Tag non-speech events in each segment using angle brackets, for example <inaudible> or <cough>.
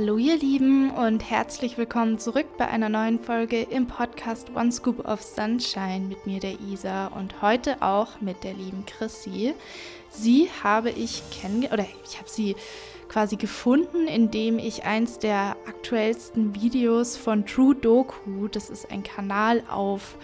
Hallo ihr Lieben und herzlich willkommen zurück bei einer neuen Folge im Podcast One Scoop of Sunshine mit mir der Isa und heute auch mit der lieben Chrissy. Sie habe ich kennengelernt oder ich habe sie quasi gefunden, indem ich eins der aktuellsten Videos von True Doku, das ist ein Kanal auf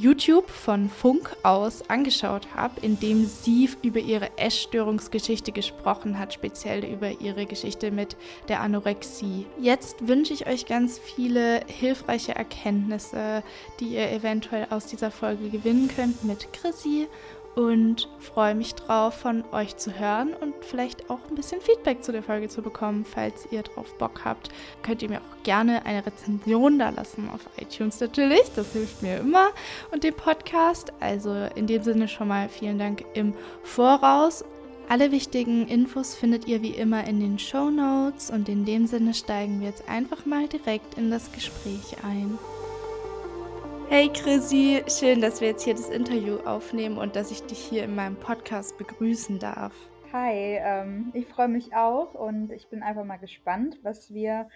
YouTube von Funk aus angeschaut habe, in dem sie über ihre Essstörungsgeschichte gesprochen hat, speziell über ihre Geschichte mit der Anorexie. Jetzt wünsche ich euch ganz viele hilfreiche Erkenntnisse, die ihr eventuell aus dieser Folge gewinnen könnt mit Chrissy und freue mich drauf, von euch zu hören und vielleicht auch ein bisschen Feedback zu der Folge zu bekommen. Falls ihr drauf Bock habt, könnt ihr mir auch gerne eine Rezension da lassen auf iTunes natürlich. Das hilft mir immer und dem Podcast. Also in dem Sinne schon mal vielen Dank im Voraus. Alle wichtigen Infos findet ihr wie immer in den Show Notes und in dem Sinne steigen wir jetzt einfach mal direkt in das Gespräch ein. Hey Chrissy, schön, dass wir jetzt hier das Interview aufnehmen und dass ich dich hier in meinem Podcast begrüßen darf. Hi, ähm, ich freue mich auch und ich bin einfach mal gespannt, was wir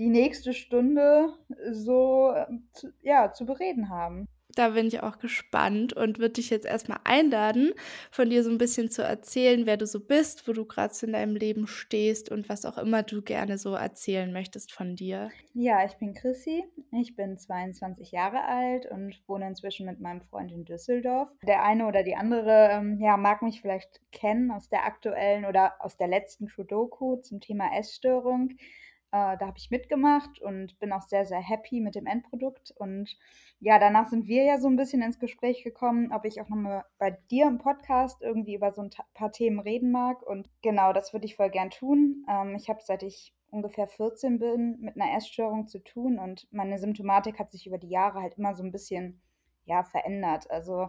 die nächste Stunde so äh, ja, zu bereden haben. Da bin ich auch gespannt und würde dich jetzt erstmal einladen, von dir so ein bisschen zu erzählen, wer du so bist, wo du gerade so in deinem Leben stehst und was auch immer du gerne so erzählen möchtest von dir. Ja, ich bin Chrissy, ich bin 22 Jahre alt und wohne inzwischen mit meinem Freund in Düsseldorf. Der eine oder die andere ähm, ja, mag mich vielleicht kennen aus der aktuellen oder aus der letzten Trudoku zum Thema Essstörung. Äh, da habe ich mitgemacht und bin auch sehr, sehr happy mit dem Endprodukt. Und ja, danach sind wir ja so ein bisschen ins Gespräch gekommen, ob ich auch nochmal bei dir im Podcast irgendwie über so ein paar Themen reden mag. Und genau, das würde ich voll gern tun. Ähm, ich habe, seit ich ungefähr 14 bin, mit einer Essstörung zu tun und meine Symptomatik hat sich über die Jahre halt immer so ein bisschen, ja, verändert. Also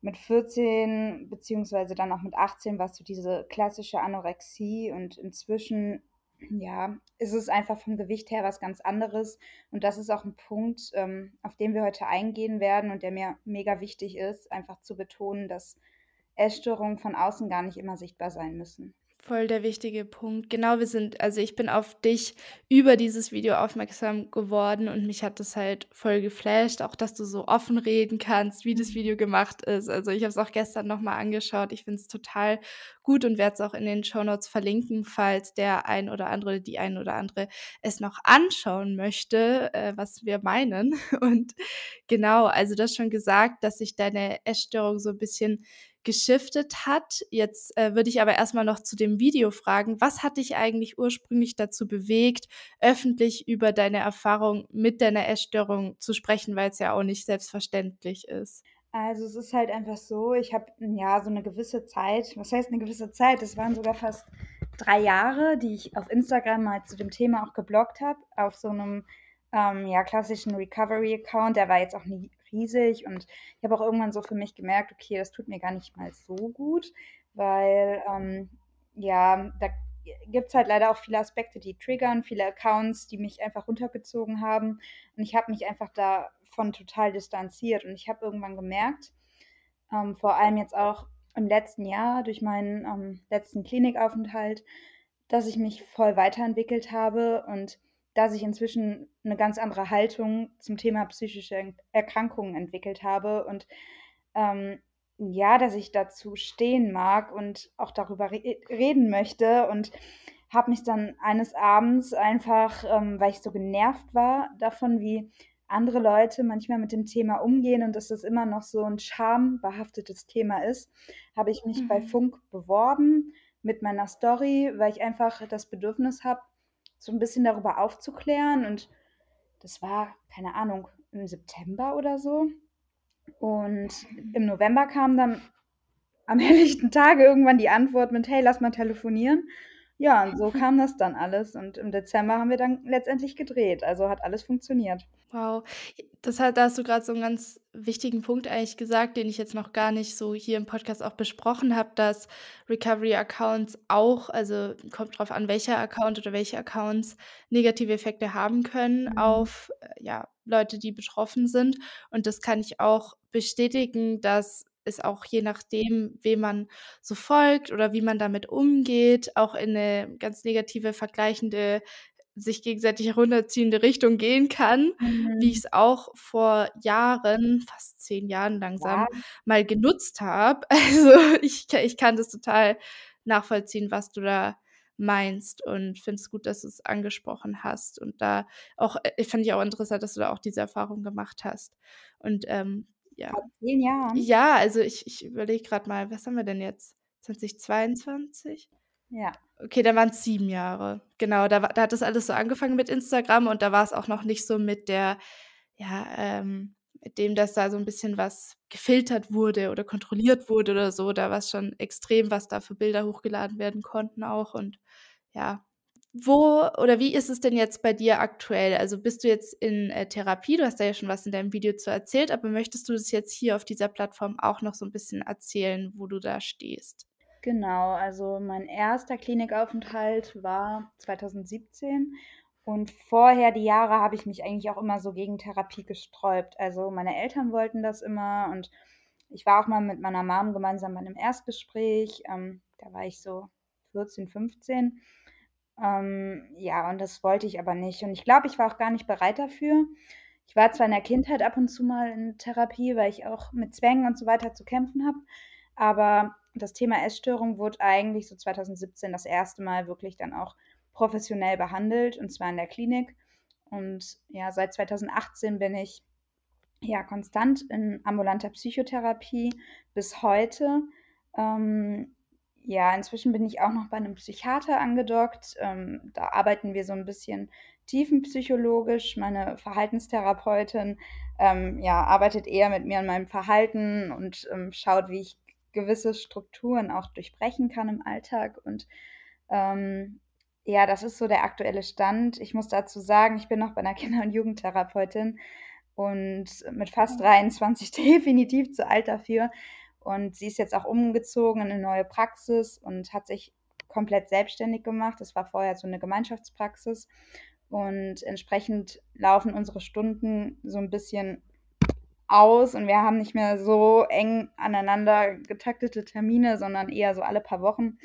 mit 14 beziehungsweise dann auch mit 18 warst du diese klassische Anorexie und inzwischen ja, ist es einfach vom Gewicht her was ganz anderes. Und das ist auch ein Punkt, ähm, auf den wir heute eingehen werden und der mir mega wichtig ist, einfach zu betonen, dass Essstörungen von außen gar nicht immer sichtbar sein müssen. Voll der wichtige Punkt. Genau, wir sind, also ich bin auf dich über dieses Video aufmerksam geworden und mich hat das halt voll geflasht, auch dass du so offen reden kannst, wie das Video gemacht ist. Also ich habe es auch gestern nochmal angeschaut. Ich finde es total gut und werde es auch in den Show Notes verlinken, falls der ein oder andere, die ein oder andere es noch anschauen möchte, äh, was wir meinen. <laughs> Und genau, also das schon gesagt, dass sich deine Essstörung so ein bisschen geschiftet hat. Jetzt äh, würde ich aber erstmal noch zu dem Video fragen, was hat dich eigentlich ursprünglich dazu bewegt, öffentlich über deine Erfahrung mit deiner Essstörung zu sprechen, weil es ja auch nicht selbstverständlich ist? Also es ist halt einfach so, ich habe ja so eine gewisse Zeit, was heißt eine gewisse Zeit? Es waren sogar fast drei Jahre, die ich auf Instagram mal zu dem Thema auch gebloggt habe, auf so einem ähm, ja, klassischen Recovery-Account. Der war jetzt auch nie riesig. Und ich habe auch irgendwann so für mich gemerkt, okay, das tut mir gar nicht mal so gut, weil ähm, ja, da gibt es halt leider auch viele Aspekte, die triggern, viele Accounts, die mich einfach runtergezogen haben. Und ich habe mich einfach davon total distanziert. Und ich habe irgendwann gemerkt, ähm, vor allem jetzt auch im letzten Jahr durch meinen ähm, letzten Klinikaufenthalt, dass ich mich voll weiterentwickelt habe. Und dass ich inzwischen eine ganz andere Haltung zum Thema psychische Erkrankungen entwickelt habe und ähm, ja, dass ich dazu stehen mag und auch darüber re reden möchte und habe mich dann eines Abends einfach, ähm, weil ich so genervt war davon, wie andere Leute manchmal mit dem Thema umgehen und dass das immer noch so ein schambehaftetes Thema ist, habe ich mich mhm. bei Funk beworben mit meiner Story, weil ich einfach das Bedürfnis habe, so ein bisschen darüber aufzuklären. Und das war, keine Ahnung, im September oder so. Und im November kam dann am <laughs> helllichten Tage irgendwann die Antwort mit, hey, lass mal telefonieren. Ja, und so kam das dann alles. Und im Dezember haben wir dann letztendlich gedreht. Also hat alles funktioniert. Wow. Das hat, da hast du gerade so einen ganz wichtigen Punkt eigentlich gesagt, den ich jetzt noch gar nicht so hier im Podcast auch besprochen habe, dass Recovery-Accounts auch, also kommt drauf an, welcher Account oder welche Accounts negative Effekte haben können mhm. auf äh, ja, Leute, die betroffen sind. Und das kann ich auch bestätigen, dass ist auch je nachdem, wem man so folgt oder wie man damit umgeht, auch in eine ganz negative, vergleichende sich gegenseitig runterziehende Richtung gehen kann, mhm. wie ich es auch vor Jahren, fast zehn Jahren langsam, ja. mal genutzt habe. <laughs> Also ich, ich kann das total nachvollziehen, was du da meinst und finde es gut, dass du es angesprochen hast. Und da auch, äh, fand ich auch interessant, dass du da auch diese Erfahrung gemacht hast. Und ähm, ja. Vor zehn Jahren? Ja, also ich, ich überlege gerade mal, was haben wir denn jetzt? 2022? Ja. Okay, dann waren es sieben Jahre. Genau, da, da hat das alles so angefangen mit Instagram und da war es auch noch nicht so mit der, ja, ähm, mit dem, dass da so ein bisschen was gefiltert wurde oder kontrolliert wurde oder so. Da war es schon extrem, was da für Bilder hochgeladen werden konnten auch. Und ja, wo oder wie ist es denn jetzt bei dir aktuell? Also bist du jetzt in äh, Therapie? Du hast da ja schon was in deinem Video zu erzählt, aber möchtest du das jetzt hier auf dieser Plattform auch noch so ein bisschen erzählen, wo du da stehst? Genau, also mein erster Klinikaufenthalt war 2017 und vorher die Jahre habe ich mich eigentlich auch immer so gegen Therapie gesträubt. Also meine Eltern wollten das immer und ich war auch mal mit meiner Mom gemeinsam bei einem Erstgespräch. Ähm, da war ich so 14, 15. Ähm, ja, und das wollte ich aber nicht. Und ich glaube, ich war auch gar nicht bereit dafür. Ich war zwar in der Kindheit ab und zu mal in Therapie, weil ich auch mit Zwängen und so weiter zu kämpfen habe, aber das Thema Essstörung wurde eigentlich so 2017 das erste Mal wirklich dann auch professionell behandelt und zwar in der Klinik. Und ja, seit 2018 bin ich ja konstant in ambulanter Psychotherapie bis heute. Ähm, ja, inzwischen bin ich auch noch bei einem Psychiater angedockt. Ähm, da arbeiten wir so ein bisschen tiefenpsychologisch. Meine Verhaltenstherapeutin ähm, ja, arbeitet eher mit mir an meinem Verhalten und ähm, schaut, wie ich gewisse Strukturen auch durchbrechen kann im Alltag. Und ähm, ja, das ist so der aktuelle Stand. Ich muss dazu sagen, ich bin noch bei einer Kinder- und Jugendtherapeutin und mit fast 23 <laughs> definitiv zu alt dafür. Und sie ist jetzt auch umgezogen in eine neue Praxis und hat sich komplett selbstständig gemacht. Das war vorher so eine Gemeinschaftspraxis. Und entsprechend laufen unsere Stunden so ein bisschen aus und wir haben nicht mehr so eng aneinander getaktete Termine, sondern eher so alle paar Wochen.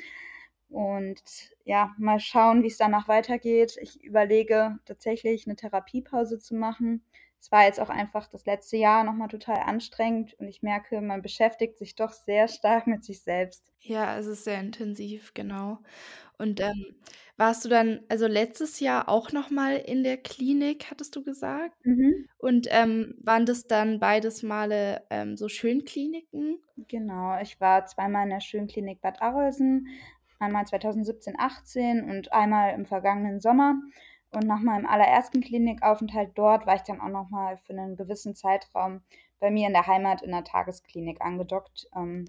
Und ja, mal schauen, wie es danach weitergeht. Ich überlege tatsächlich eine Therapiepause zu machen. Es war jetzt auch einfach das letzte Jahr nochmal total anstrengend und ich merke, man beschäftigt sich doch sehr <laughs> stark mit sich selbst. Ja, es ist sehr intensiv, genau. Und ähm, warst du dann, also letztes Jahr auch nochmal in der Klinik, hattest du gesagt? Mhm. Und ähm, waren das dann beides Male ähm, so Schönkliniken? Genau, ich war zweimal in der Schönklinik Bad Arolsen, einmal 2017, 18 und einmal im vergangenen Sommer. Und nach meinem allerersten Klinikaufenthalt dort war ich dann auch nochmal für einen gewissen Zeitraum bei mir in der Heimat in der Tagesklinik angedockt. Ähm,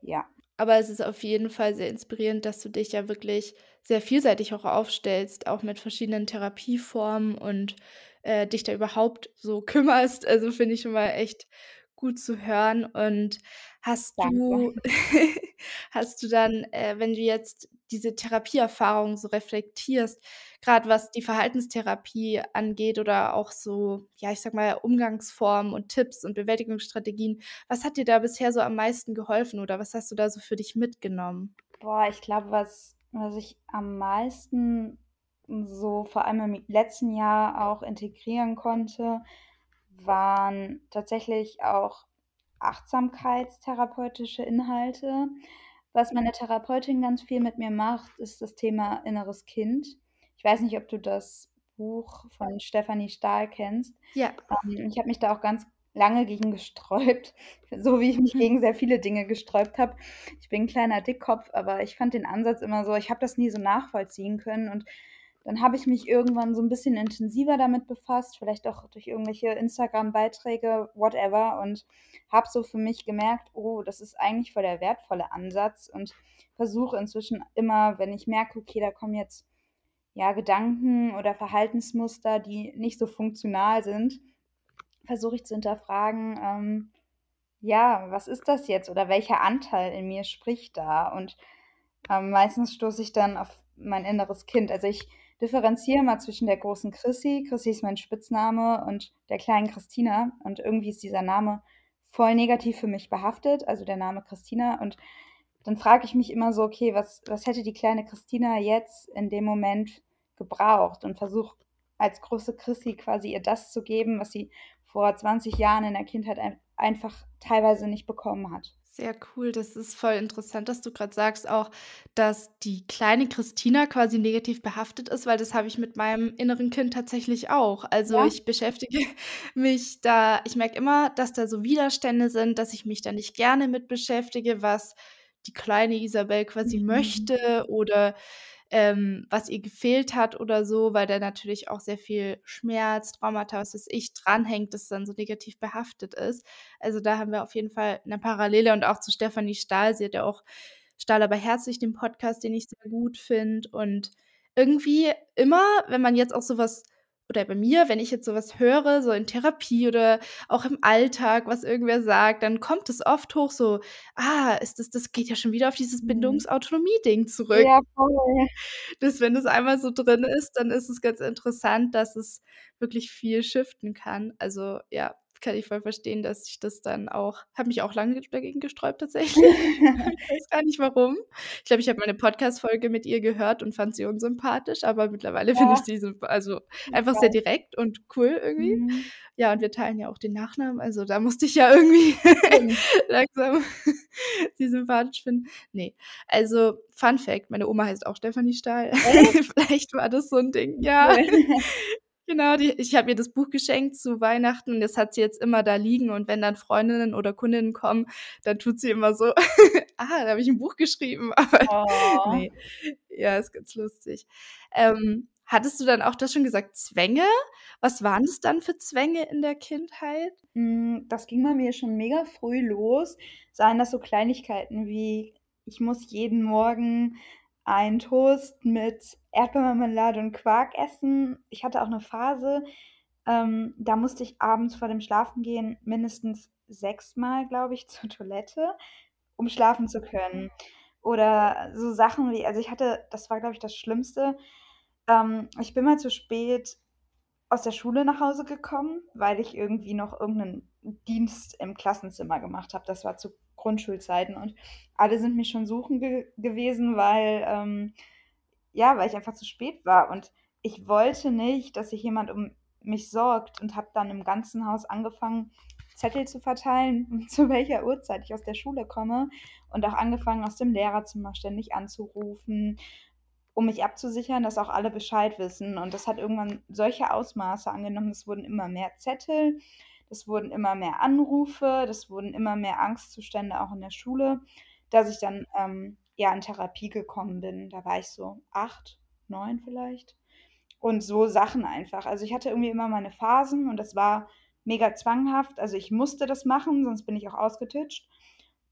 ja. Aber es ist auf jeden Fall sehr inspirierend, dass du dich ja wirklich sehr vielseitig auch aufstellst, auch mit verschiedenen Therapieformen und äh, dich da überhaupt so <laughs> kümmerst. Also finde ich schon mal echt gut zu hören. Und hast du, <laughs> hast du dann, äh, wenn du jetzt diese Therapieerfahrung so reflektierst, gerade was die Verhaltenstherapie angeht oder auch so, ja, ich sag mal, Umgangsformen und Tipps und Bewältigungsstrategien, was hat dir da bisher so am meisten geholfen oder was hast du da so für dich mitgenommen? Boah, ich glaube, was, was ich am meisten so vor allem im letzten Jahr auch integrieren konnte, waren tatsächlich auch achtsamkeitstherapeutische Inhalte. Was meine Therapeutin ganz viel mit mir macht, ist das Thema inneres Kind. Ich weiß nicht, ob du das Buch von Stefanie Stahl kennst. Ja. Ähm, ich habe mich da auch ganz lange gegen gesträubt, <laughs> so wie ich mich gegen sehr viele Dinge gesträubt habe. Ich bin ein kleiner Dickkopf, aber ich fand den Ansatz immer so, ich habe das nie so nachvollziehen können und dann habe ich mich irgendwann so ein bisschen intensiver damit befasst, vielleicht auch durch irgendwelche Instagram-Beiträge, whatever, und habe so für mich gemerkt, oh, das ist eigentlich voll der wertvolle Ansatz und versuche inzwischen immer, wenn ich merke, okay, da kommen jetzt ja Gedanken oder Verhaltensmuster, die nicht so funktional sind, versuche ich zu hinterfragen, ähm, ja, was ist das jetzt oder welcher Anteil in mir spricht da? Und ähm, meistens stoße ich dann auf mein inneres Kind. Also ich differenziere mal zwischen der großen Chrissy, Chrissy ist mein Spitzname, und der kleinen Christina. Und irgendwie ist dieser Name voll negativ für mich behaftet, also der Name Christina. Und dann frage ich mich immer so, okay, was, was hätte die kleine Christina jetzt in dem Moment gebraucht und versuche als große Chrissy quasi ihr das zu geben, was sie vor 20 Jahren in der Kindheit ein einfach teilweise nicht bekommen hat. Sehr cool. Das ist voll interessant, dass du gerade sagst auch, dass die kleine Christina quasi negativ behaftet ist, weil das habe ich mit meinem inneren Kind tatsächlich auch. Also, Ja? ich beschäftige <laughs> mich da ich merke immer, dass da so Widerstände sind, dass ich mich da nicht gerne mit beschäftige, was die kleine Isabel quasi Mhm. möchte oder ähm, was ihr gefehlt hat oder so, weil da natürlich auch sehr viel Schmerz, Traumata, was weiß ich, dranhängt, das dann so negativ behaftet ist. Also, da haben wir auf jeden Fall 'ne Parallele und auch zu Stefanie Stahl. Sie hat ja auch „Stahl aber herzlich“, den Podcast, den ich sehr gut finde. Und irgendwie immer, wenn man jetzt auch so was oder bei mir, wenn ich jetzt so was höre, so in Therapie oder auch im Alltag, was irgendwer sagt, dann kommt es oft hoch so: „Ah, ist das das geht ja schon wieder auf dieses Mhm. Bindungsautonomie-Ding zurück.“ Ja, voll. Dass wenn das einmal so drin ist, dann ist es ganz interessant, dass es wirklich viel shiften kann. Also, ja, kann ich voll verstehen, dass ich das dann auch habe mich auch lange dagegen gesträubt tatsächlich. <laughs> Ich weiß gar nicht warum. Ich glaube, ich habe mal 'ne Podcast-Folge mit ihr gehört und fand sie unsympathisch, aber mittlerweile finde ich Ja. sie also, einfach sehr direkt und cool irgendwie. Mhm. Ja, und wir teilen ja auch den Nachnamen, also, da musste ich ja irgendwie <laughs> langsam <laughs> sie sympathisch finden. Ne, also, Fun Fact: Meine Oma heißt auch Stefanie Stahl. Vielleicht war das so 'n Ding, ja. Genau, die ich habe ihr das Buch geschenkt zu Weihnachten und das hat sie jetzt immer da liegen und wenn dann Freundinnen oder Kundinnen kommen, dann tut sie immer so: <laughs> „Ah, da habe ich 'n Buch geschrieben.“ <laughs> Aber Oh. ne, ja, ist ganz lustig. Ähm, hattest du dann auch du hast schon gesagt, Zwänge. Was waren das dann für Zwänge in der Kindheit? Hm, das ging bei mir schon mega früh los. Seien das so Kleinigkeiten wie: Ich muss jeden Morgen einen Toast mit Erdbeermarmelade und Quark essen. Ich hatte auch 'ne Phase, ähm, da musste ich abends vor dem Schlafengehen mindestens sechsmal, glaube ich, <laughs> zur Toilette, um schlafen zu können. Oder so Sachen wie also, ich hatte das war, glaube ich, das Schlimmste. Ähm, ich bin mal zu spät aus der Schule nach Hause gekommen, weil ich irgendwie noch irgend 'nen Dienst im Klassenzimmer gemacht habe. Das war zu Grundschulzeiten und alle sind mich schon suchen ge gewesen, weil, ähm ja, weil ich einfach zu spät war. Und ich wollte nicht, dass sich jemand um mich sorgt und habe dann im ganzen Haus angefangen, Zettel zu verteilen, <laughs> zu welcher Uhrzeit ich aus der Schule komme und auch angefangen, aus dem Lehrerzimmer ständig anzurufen, um mich abzusichern, dass auch alle Bescheid wissen. Und das hat irgendwann solche Ausmaße angenommen. Es wurden immer mehr Zettel, es wurden immer mehr Anrufe, das wurden immer mehr Angstzustände auch in der Schule, dass ich dann, ähm, ja, in Therapie gekommen bin. Da war ich so 8, 9 vielleicht. Und so Sachen einfach. Also, ich hatte irgendwie immer meine Phasen und das war mega zwanghaft. Also, ich musste das machen, sonst bin ich auch ausgetitscht.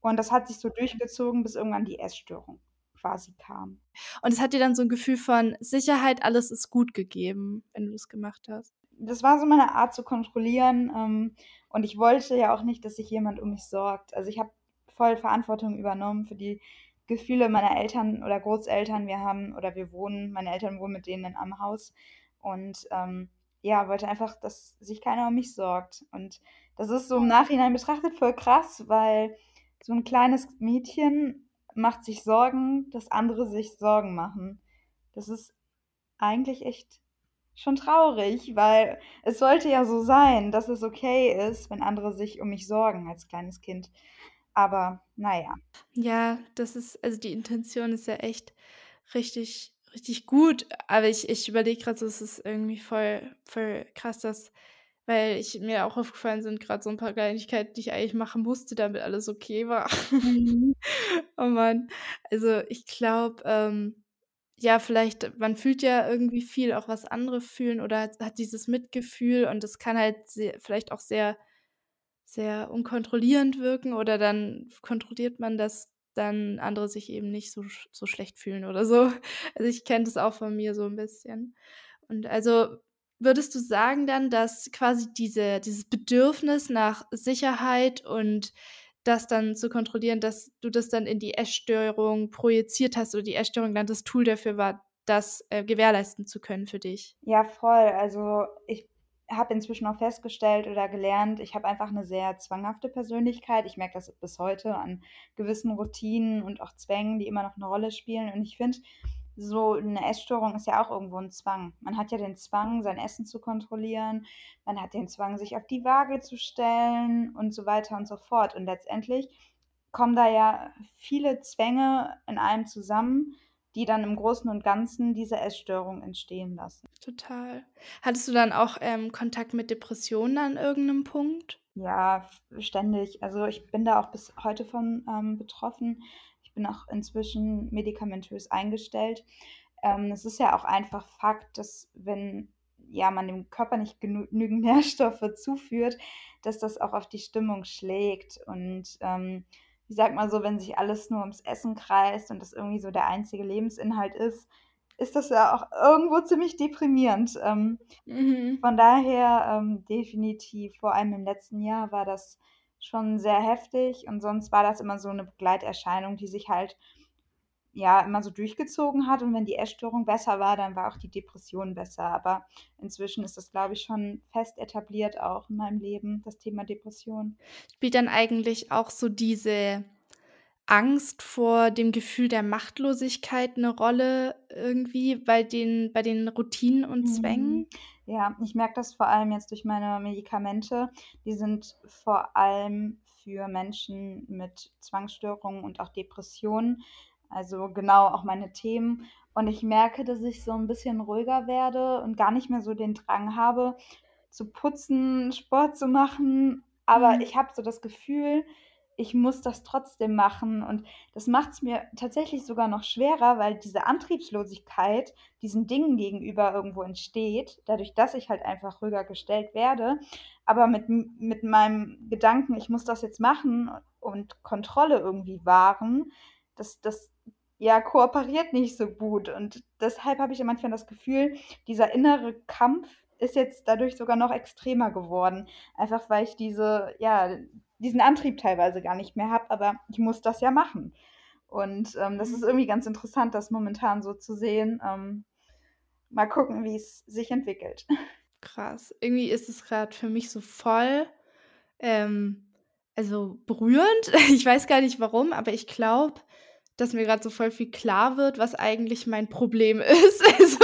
Und das hat sich so durchgezogen, bis irgendwann die Essstörung quasi kam. Und es hat dir dann so 'n Gefühl von Sicherheit, alles ist gut gegeben, wenn du das gemacht hast? Das war so meine Art zu kontrollieren, ähm, und ich wollte ja auch nicht, dass sich jemand um mich sorgt. Also, ich habe voll Verantwortung übernommen für die Gefühle meiner Eltern oder Großeltern. Wir haben oder wir wohnen meine Eltern wohnen mit denen in einem Haus und, ähm, ja, wollte einfach, dass sich keiner um mich sorgt. Und das ist so im Nachhinein betrachtet voll krass, weil so 'n kleines Mädchen macht sich Sorgen, dass andere sich Sorgen machen. Das ist eigentlich echt schon traurig, weil es sollte ja so sein, dass es okay ist, wenn andere sich um mich sorgen als kleines Kind. Aber na ja. Das ist also, die Intention ist ja echt richtig richtig gut. Aber ich ich überlege grad so, es ist irgendwie voll voll krass, dass weil ich mir auch aufgefallen sind grad so 'n paar Kleinigkeiten, die ich eigentlich machen musste, damit alles okay war. Mhm. <laughs> Oh Mann. Also, ich glaube, ähm, ja, vielleicht man fühlt ja irgendwie viel, auch was andere fühlen oder hat dieses Mitgefühl und das kann halt se vielleicht auch sehr sehr unkontrollierend wirken oder dann kontrolliert man, dass dann andere sich eben nicht so so schlecht fühlen oder so. <laughs> Also, ich kenne das auch von mir so 'n bisschen. Und also, würdest du sagen dann, dass quasi diese dieses Bedürfnis nach Sicherheit und das dann zu kontrollieren, dass du das dann in die Essstörung projiziert hast oder die Essstörung dann das Tool dafür war, das, äh, gewährleisten zu können für dich? Ja, voll. Also, ich habe inzwischen auch festgestellt oder gelernt, ich habe einfach 'ne sehr zwanghafte Persönlichkeit. Ich merke das bis heute an gewissen Routinen und auch Zwängen, die immer noch 'ne Rolle spielen. Und ich finde, so eine Essstörung ist ja auch irgendwo ein Zwang. Man hat ja den Zwang, sein Essen zu kontrollieren, man hat den Zwang, sich auf die Waage zu stellen und so weiter und so fort. Und letztendlich kommen da ja viele Zwänge in einem zusammen, die dann im Großen und Ganzen diese Essstörung entstehen lassen. Total. Hattest du dann auch ähm, Kontakt mit Depressionen an irgendeinem Punkt? Ja, ständig. Also ich bin da auch bis heute von ähm, betroffen. Ich bin auch inzwischen medikamentös eingestellt. Ähm, es ist ja auch einfach Fakt, dass wenn ja, man dem Körper nicht genügend <laughs> Nährstoffe zuführt, dass das auch auf die Stimmung schlägt. Und ähm, ich sag mal so, wenn sich alles nur ums Essen kreist und das irgendwie so der einzige Lebensinhalt ist, ist das ja auch irgendwo ziemlich deprimierend. Ähm, mhm. Von daher ähm, definitiv, vor allem im letzten Jahr war das schon sehr heftig und sonst war das immer so eine Begleiterscheinung, die sich halt ja immer so durchgezogen hat und wenn die Essstörung besser war, dann war auch die Depression besser. Aber inzwischen ist das, glaube ich, schon fest etabliert auch in meinem Leben, das Thema Depression. Spielt dann eigentlich auch so diese Angst vor dem Gefühl der Machtlosigkeit eine Rolle irgendwie bei den bei den Routinen und Zwängen? Mhm. Ja, ich merke das vor allem jetzt durch meine Medikamente. Die sind vor allem für Menschen mit Zwangsstörungen und auch Depressionen, also genau auch meine Themen. Und ich merke, dass ich so ein bisschen ruhiger werde und gar nicht mehr so den Drang habe, zu putzen, Sport zu machen. Aber Mhm. ich habe so das Gefühl ich muss das trotzdem machen. Und das macht es mir tatsächlich sogar noch schwerer, weil diese Antriebslosigkeit diesen Dingen gegenüber irgendwo entsteht, dadurch, dass ich halt einfach ruhiger gestellt werde. Aber mit, mit meinem Gedanken, ich muss das jetzt machen und Kontrolle irgendwie wahren, das, das ja, kooperiert nicht so gut. Und deshalb habe ich manchmal das Gefühl, dieser innere Kampf ist jetzt dadurch sogar noch extremer geworden. Einfach weil ich diese, ja, diesen Antrieb teilweise gar nicht mehr habe, aber ich muss das ja machen. Und ähm, das mhm. ist irgendwie ganz interessant, das momentan so zu sehen. Ähm, mal gucken, wie es sich entwickelt. Krass. Irgendwie ist es gerade für mich so voll, ähm, also berührend. <laughs> Ich weiß gar nicht warum, aber ich glaube, dass mir gerade so voll viel klar wird, was eigentlich mein Problem <laughs> ist. Also,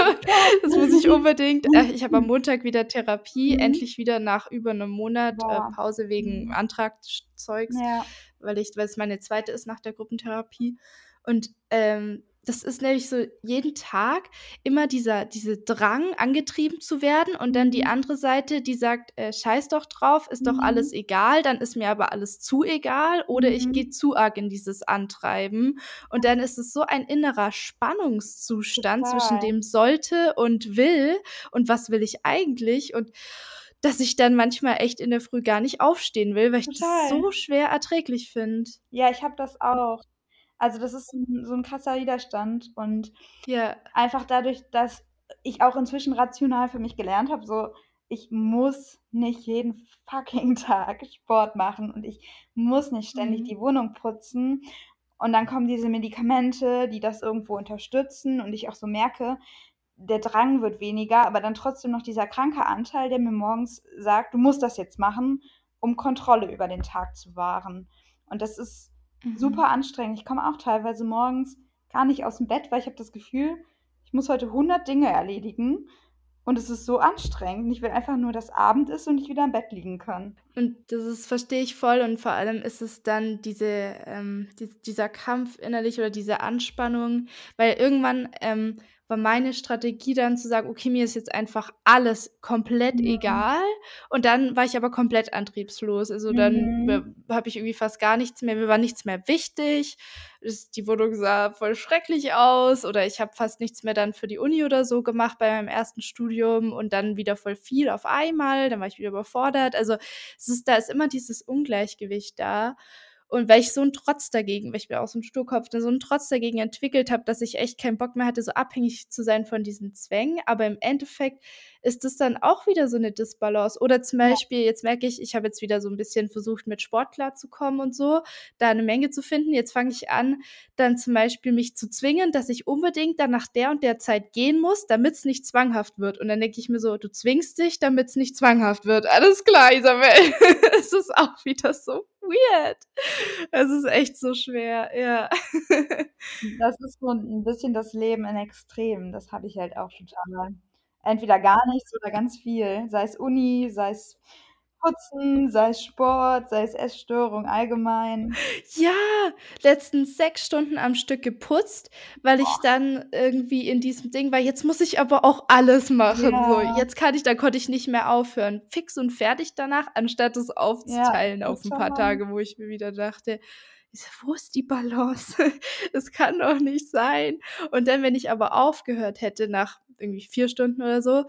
das muss ich unbedingt. Äh, ich habe am Montag wieder Therapie, mhm. endlich wieder nach über einem Monat äh, Pause wegen mhm. Antragszeugs, ja. weil ich, weil es meine zweite ist nach der Gruppentherapie. Und ähm, das ist nämlich so jeden Tag immer dieser diese Drang, angetrieben zu werden und dann die mhm. andere Seite, die sagt: „Äh, scheiß doch drauf, ist doch alles mhm. egal, dann ist mir aber alles zu egal oder ich gehe mhm. zu arg in dieses Antreiben.“ Und dann ist es so ein innerer Spannungszustand zwischen dem sollte und will und was will ich eigentlich und dass ich dann manchmal echt in der Früh gar nicht aufstehen will, weil ich das so schwer erträglich finde. Ja, ich habe das auch. Also, das ist ein, so ein krasser Widerstand und Ja. einfach dadurch, dass ich auch inzwischen rational für mich gelernt habe, so, ich muss nicht jeden fucking <laughs> Tag Sport machen und ich muss nicht ständig Mhm. die Wohnung putzen. Und dann kommen diese Medikamente, die das irgendwo unterstützen und ich auch so merke, der Drang wird weniger, aber dann trotzdem noch dieser kranke Anteil, der mir morgens sagt: „Du musst das jetzt machen, um Kontrolle über den Tag zu wahren.“ Und das ist Mhm. Super anstrengend. Ich komme auch teilweise morgens gar nicht aus dem Bett, weil ich habe das Gefühl, ich muss heute 100 Dinge erledigen und es ist so anstrengend. Ich will einfach nur, dass Abend ist und ich wieder im Bett liegen kann. Und das ist verstehe ich voll und vor allem ist es dann diese, ähm, die dieser Kampf innerlich oder diese Anspannung, weil irgendwann, ähm, war meine Strategie dann zu sagen: „Okay, mir ist jetzt einfach alles komplett mhm. egal.“ Und dann war ich aber komplett antriebslos. Also, dann mhm. habe ich irgendwie fast gar nichts mehr mir war nichts mehr wichtig. Die Wohnung sah voll schrecklich aus oder ich habe fast nichts mehr dann für die Uni oder so gemacht bei meinem ersten Studium und dann wieder voll viel auf einmal, dann war ich wieder überfordert. Also, es ist da ist immer dieses Ungleichgewicht da. Und weil ich so einen Trotz dagegen, weil ich bin auch so ein Sturkopf, so einen Trotz dagegen entwickelt habe, dass ich echt keinen Bock mehr hatte, so abhängig zu sein von diesen Zwängen. Aber im Endeffekt ist das dann auch wieder so eine Disbalance. Oder zum Beispiel, jetzt merke ich, ich habe jetzt wieder so ein bisschen versucht, mit Sport klarzukommen und so, da eine Menge zu finden. Jetzt fange ich an, dann zum Beispiel mich zu zwingen, dass ich unbedingt dann nach der und der Zeit gehen muss, damit es nicht zwanghaft wird. Und dann denke ich mir so, du zwingst dich, damit es nicht zwanghaft wird. Alles klar, Isabel. <laughs> es ist auch wieder so weird. Es ist echt so schwer, ja. <laughs> Das ist so ein bisschen das Leben in Extremen. Das habe ich halt auch total. Entweder gar nichts oder ganz viel, sei es Uni, sei es Putzen, sei es Sport, sei es Essstörung allgemein. Ja, letztens 6 Stunden am Stück geputzt, weil ich Boah. dann irgendwie in diesem Ding war: „Jetzt muss ich aber auch alles machen, so. Ja. Jetzt kann ich“ dann konnte ich nicht mehr aufhören. Fix und fertig danach, anstatt es Ja, aufzuteilen auf 'n paar. Tage, wo ich mir wieder dachte: „Ich so: Wo ist die Balance? <laughs> Es kann doch nicht sein.“ Und dann, wenn ich aber aufgehört hätte nach irgendwie 4 Stunden oder so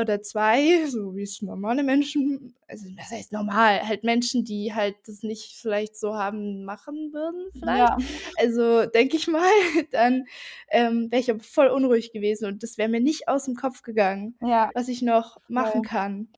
oder 2, <laughs> so wie's normale Menschen also, was heißt normal, halt Menschen, die halt das nicht vielleicht so haben machen würden vielleicht. Ja. Also, denke ich mal, <laughs> dann, ähm, wäre ich aber voll unruhig gewesen und das wäre mir nicht aus'm Kopf gegangen, Ja, was ich noch machen voll. kann.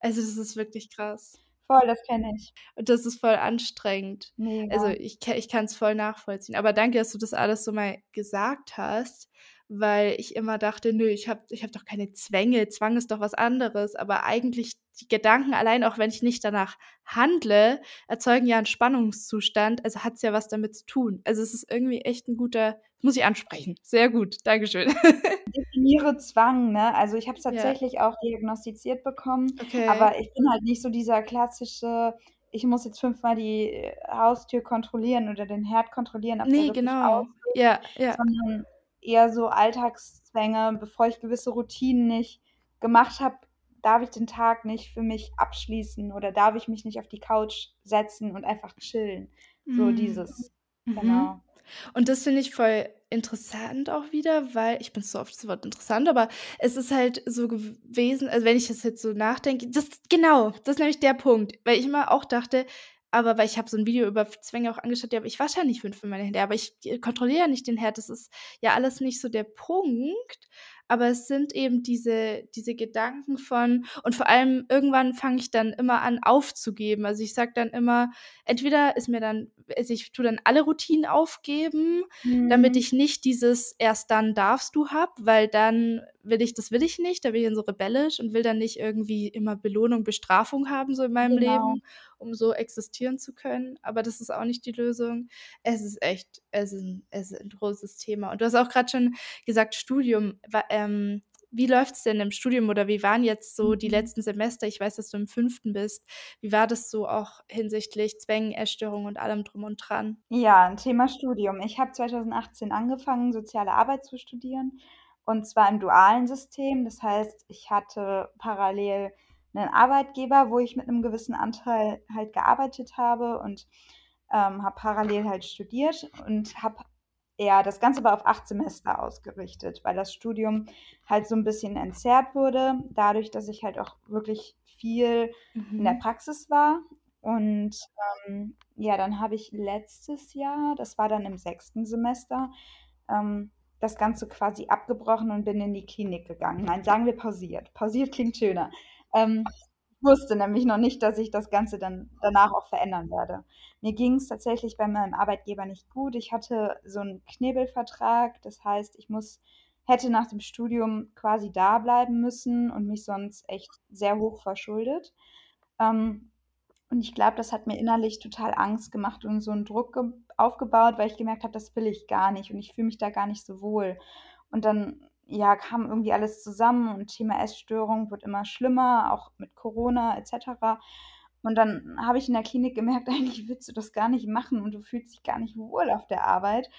Also, das ist wirklich krass. Voll, das kenne ich. Und das ist voll anstrengend. Also, Mega. ich ka ich kann's voll nachvollziehen. Aber danke, dass du das alles so mal gesagt hast, weil ich immer dachte: „Nö, ich habe ich habe doch keine Zwänge. Zwang ist doch was anderes.“ Aber eigentlich die Gedanken allein, auch wenn ich nicht danach handle, erzeugen ja 'n Spannungszustand, also, hat's ja was damit zu tun. Also, es ist irgendwie echt 'n guter muss ich ansprechen. Sehr gut, Dankeschön. <laughs> Definiere Zwang, ne? Also, ich habe es Ja. tatsächlich auch diagnostiziert bekommen, Okay. aber ich bin halt nicht so dieser klassische: „Ich muss jetzt fünfmal die, äh, Haustür kontrollieren oder den Herd kontrollieren, ob der Ne, wirklich genau. aus ist“, Ja, ja. sondern eher so Alltagszwänge. Bevor ich gewisse Routinen nicht gemacht habe, darf ich den Tag nicht für mich abschließen oder darf ich mich nicht auf die Couch setzen und einfach chillen. So Mhm. dieses Mhm. genau. Und das finde ich voll interessant auch wieder, weil ich benutze so oft das Wort interessant, aber es ist halt so gewesen also, wenn ich das jetzt so nachdenke das genau, das ist nämlich der Punkt, weil ich immer auch dachte aber weil ich habe so 'n Video über Zwänge auch angeschaut, ja, aber ich nicht fünfmal meine Hände, aber ich, äh, kontrolliere ja nicht den Herd. Das ist ja alles nicht so der Punkt, aber es sind eben diese diese Gedanken von und vor allem irgendwann fange ich dann immer an aufzugeben. Also, ich sage dann immer entweder ist mir dann also, ich tue dann alle Routinen aufgeben, damit Mhm. ich nicht dieses „Erst dann darfst du“ habe, weil dann will ich das will ich nicht, da bin ich dann so rebellisch und will dann nicht irgendwie immer Belohnung, Bestrafung haben so in meinem Genau. Leben, um so existieren zu können. Aber das ist auch nicht die Lösung. Es ist echt es ist 'n es ist 'n großes Thema. Und du hast auch grad schon gesagt, Studium. Ähm, wie läuft's denn im Studium oder wie waren jetzt so die Mhm. letzten Semester? Ich weiß, dass du im 5. bist. Wie war das so auch hinsichtlich Zwängen, Essstörungen und allem Drum und Dran? Ja, Thema Studium. Ich habe 2018 angefangen, Soziale Arbeit zu studieren, und zwar im dualen System. Das heißt, ich hatte parallel 'nen Arbeitgeber, wo ich mit 'nem gewissen Anteil halt gearbeitet habe und, ähm, habe parallel halt studiert und habe ja, das Ganze war auf 8 Semester ausgerichtet, weil das Studium halt so 'n bisschen entzerrt wurde, dadurch, dass ich halt auch wirklich viel in der Mhm. Praxis war. Und, ähm, ja, dann habe ich letztes Jahr, das war dann im 6. Semester, ähm, das Ganze quasi abgebrochen und bin in die Klinik gegangen. Nein, sagen wir pausiert. Pausiert klingt schöner. Ähm, ich wusste nämlich noch nicht, dass ich das Ganze dann danach auch verändern werde. Mir ging's tatsächlich bei meinem Arbeitgeber nicht gut. Ich hatte so 'n Knebelvertrag, das heißt, ich muss hätte nach dem Studium quasi da bleiben müssen und mich sonst echt sehr hoch verschuldet. Ähm, und ich glaube, das hat mir innerlich total Angst gemacht und so 'n Druck ge aufgebaut, weil ich gemerkt habe, das will ich gar nicht und ich fühle mich da gar nicht so wohl. Und dann, ja, kam irgendwie alles zusammen und Thema Essstörung wurde immer schlimmer, auch mit Corona et cetera. Und dann habe ich in der Klinik gemerkt, <laughs> eigentlich willst du das gar nicht machen und du fühlst dich gar nicht wohl auf der Arbeit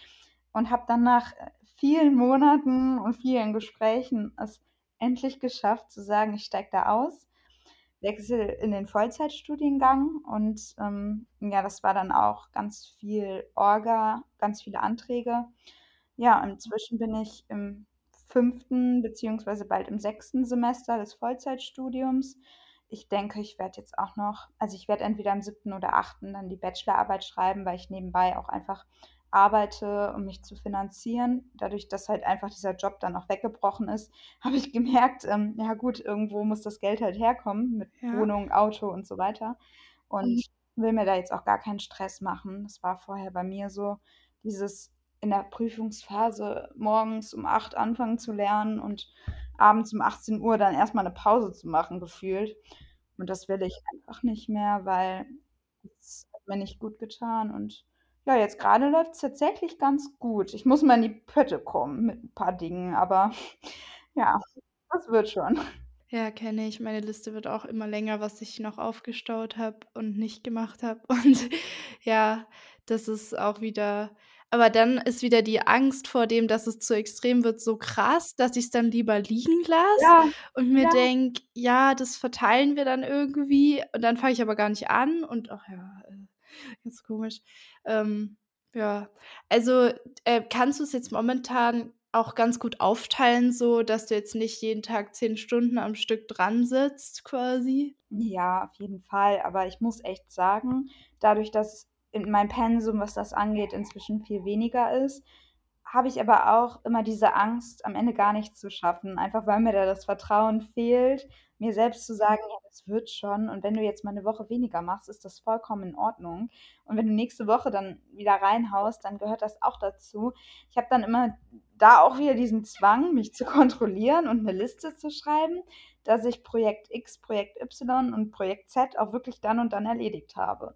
und habe dann nach, äh, vielen Monaten und vielen Gesprächen es endlich geschafft zu sagen: „Ich steige da aus, wechsle in den Vollzeitstudiengang.“ Und, ähm, ja, das war dann auch ganz viel Orga, ganz viele Anträge. Ja, inzwischen bin ich im 5. beziehungsweise bald im 6. Semester des Vollzeitstudiums. Ich denke, ich werde jetzt auch noch also, ich werde entweder im 7. oder 8. dann die Bachelorarbeit schreiben, weil ich nebenbei auch einfach arbeite, um mich zu finanzieren. Dadurch, dass halt einfach dieser Job dann auch weggebrochen ist, <laughs> habe ich gemerkt, ähm, ja gut, irgendwo muss das Geld halt herkommen mit Ja. Wohnung, Auto und so weiter und will mir da jetzt auch gar keinen Stress machen. Das war vorher bei mir so, dieses in der Prüfungsphase morgens um 8 anfangen zu lernen und abends um 18:00 dann erst mal 'ne Pause zu machen gefühlt. Und das will ich einfach nicht mehr, weil es mir nicht gut getan und ja, jetzt gerade läuft es tatsächlich ganz gut. Ich muss mal in die Pötte kommen mit ein paar Dingen, aber <laughs> ja, das wird schon. Ja, kenne ich. Meine Liste wird auch immer länger, was ich noch aufgestaut habe und nicht gemacht habe. <laughs> Und ja, das ist auch wieder aber dann ist wieder die Angst vor dem, dass es zu extrem wird, so krass, dass ich es dann lieber liegen lasse Ja, und mir ja. denke: „Ja, das verteilen wir dann irgendwie.“ Und dann fange ich aber gar nicht an und ach ja, äh, <laughs> ganz komisch. Ähm, ja, also, äh, kannst du es jetzt momentan auch ganz gut aufteilen, so dass du jetzt nicht jeden Tag 10 Stunden am Stück dran sitzt quasi? Ja, auf jeden Fall. Aber ich muss echt sagen, dadurch, dass in mein Pensum, was das angeht, inzwischen viel weniger ist, habe ich aber auch immer diese Angst, am Ende gar nichts zu schaffen, einfach weil mir da das Vertrauen fehlt, mir selbst zu sagen: „Ja, das wird schon und wenn du jetzt mal 'ne Woche weniger machst, ist das vollkommen in Ordnung. Und wenn du nächste Woche dann wieder reinhaust, dann gehört das auch dazu.“ Ich habe dann immer da auch wieder diesen Zwang, mich zu kontrollieren und 'ne Liste zu schreiben, dass ich Projekt X, Projekt Y und Projekt Z auch wirklich dann und dann erledigt habe.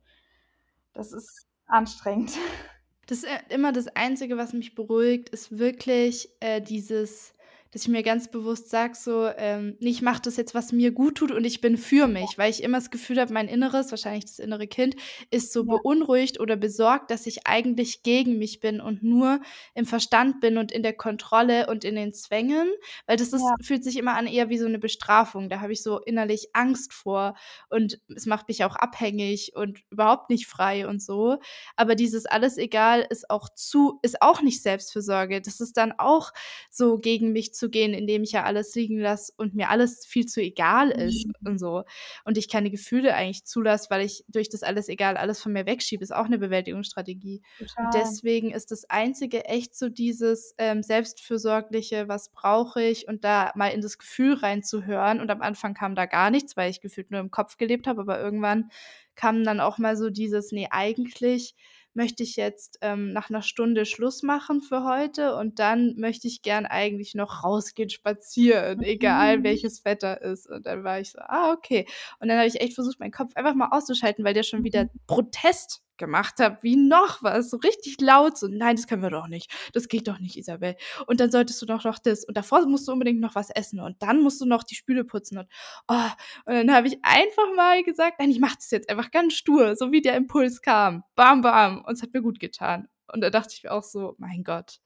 Das ist anstrengend. <laughs> Das ist, äh, immer das Einzige, was mich beruhigt, ist wirklich, äh, dieses dass ich mir ganz bewusst sage so, ähm: „Ne, ich mache das jetzt, was mir gut tut und ich bin für mich“, weil ich immer das Gefühl habe, mein Inneres, wahrscheinlich das innere Kind, ist so beunruhigt oder besorgt, dass ich eigentlich gegen mich bin und nur im Verstand bin und in der Kontrolle und in den Zwängen, weil das ist Ja. fühlt sich immer an eher wie so 'ne Bestrafung. Da habe ich so innerlich Angst vor und es macht mich auch abhängig und überhaupt nicht frei und so. Aber dieses alles egal ist auch zu ist auch nicht Selbstfürsorge. Das ist dann auch so gegen mich zu gehen, indem ich ja alles liegen lasse und mir alles viel zu egal ist Mhm. und so. Und ich keine Gefühle eigentlich zulasse, weil ich durch das alles egal alles von mir wegschiebe, ist auch 'ne Bewältigungsstrategie. Und Total. deswegen ist das Einzige echt so dieses, ähm, selbstfürsorgliche: „Was brauche ich?“ Und da mal in das Gefühl reinzuhören. Und am Anfang kam da gar nichts, weil ich gefühlt nur im Kopf gelebt habe, aber irgendwann kam dann auch mal so dieses: „Ne, eigentlich möchte ich jetzt, ähm, nach 'ner Stunde Schluss machen für heute und dann möchte ich gern eigentlich noch rausgehen, spazieren, egal Mhm. welches Wetter ist.“ Und dann war ich so: „Ah, okay.“ Und dann habe ich echt versucht, meinen Kopf einfach mal auszuschalten, weil der schon wieder Mhm. Protest gemacht hat, wie noch was, so richtig laut, so: „Nein, das können wir doch nicht. Das geht doch nicht, Isabel. Und dann solltest du doch noch das und davor musst du unbedingt noch was essen und dann musst du noch die Spüle putzen“ und oh, und dann habe ich einfach mal gesagt: „Nein, ich mache das jetzt einfach ganz stur, so wie der Impuls kam. Bam, bam.“ Und es hat mir gut getan. Und da dachte ich mir auch so: „Mein Gott.“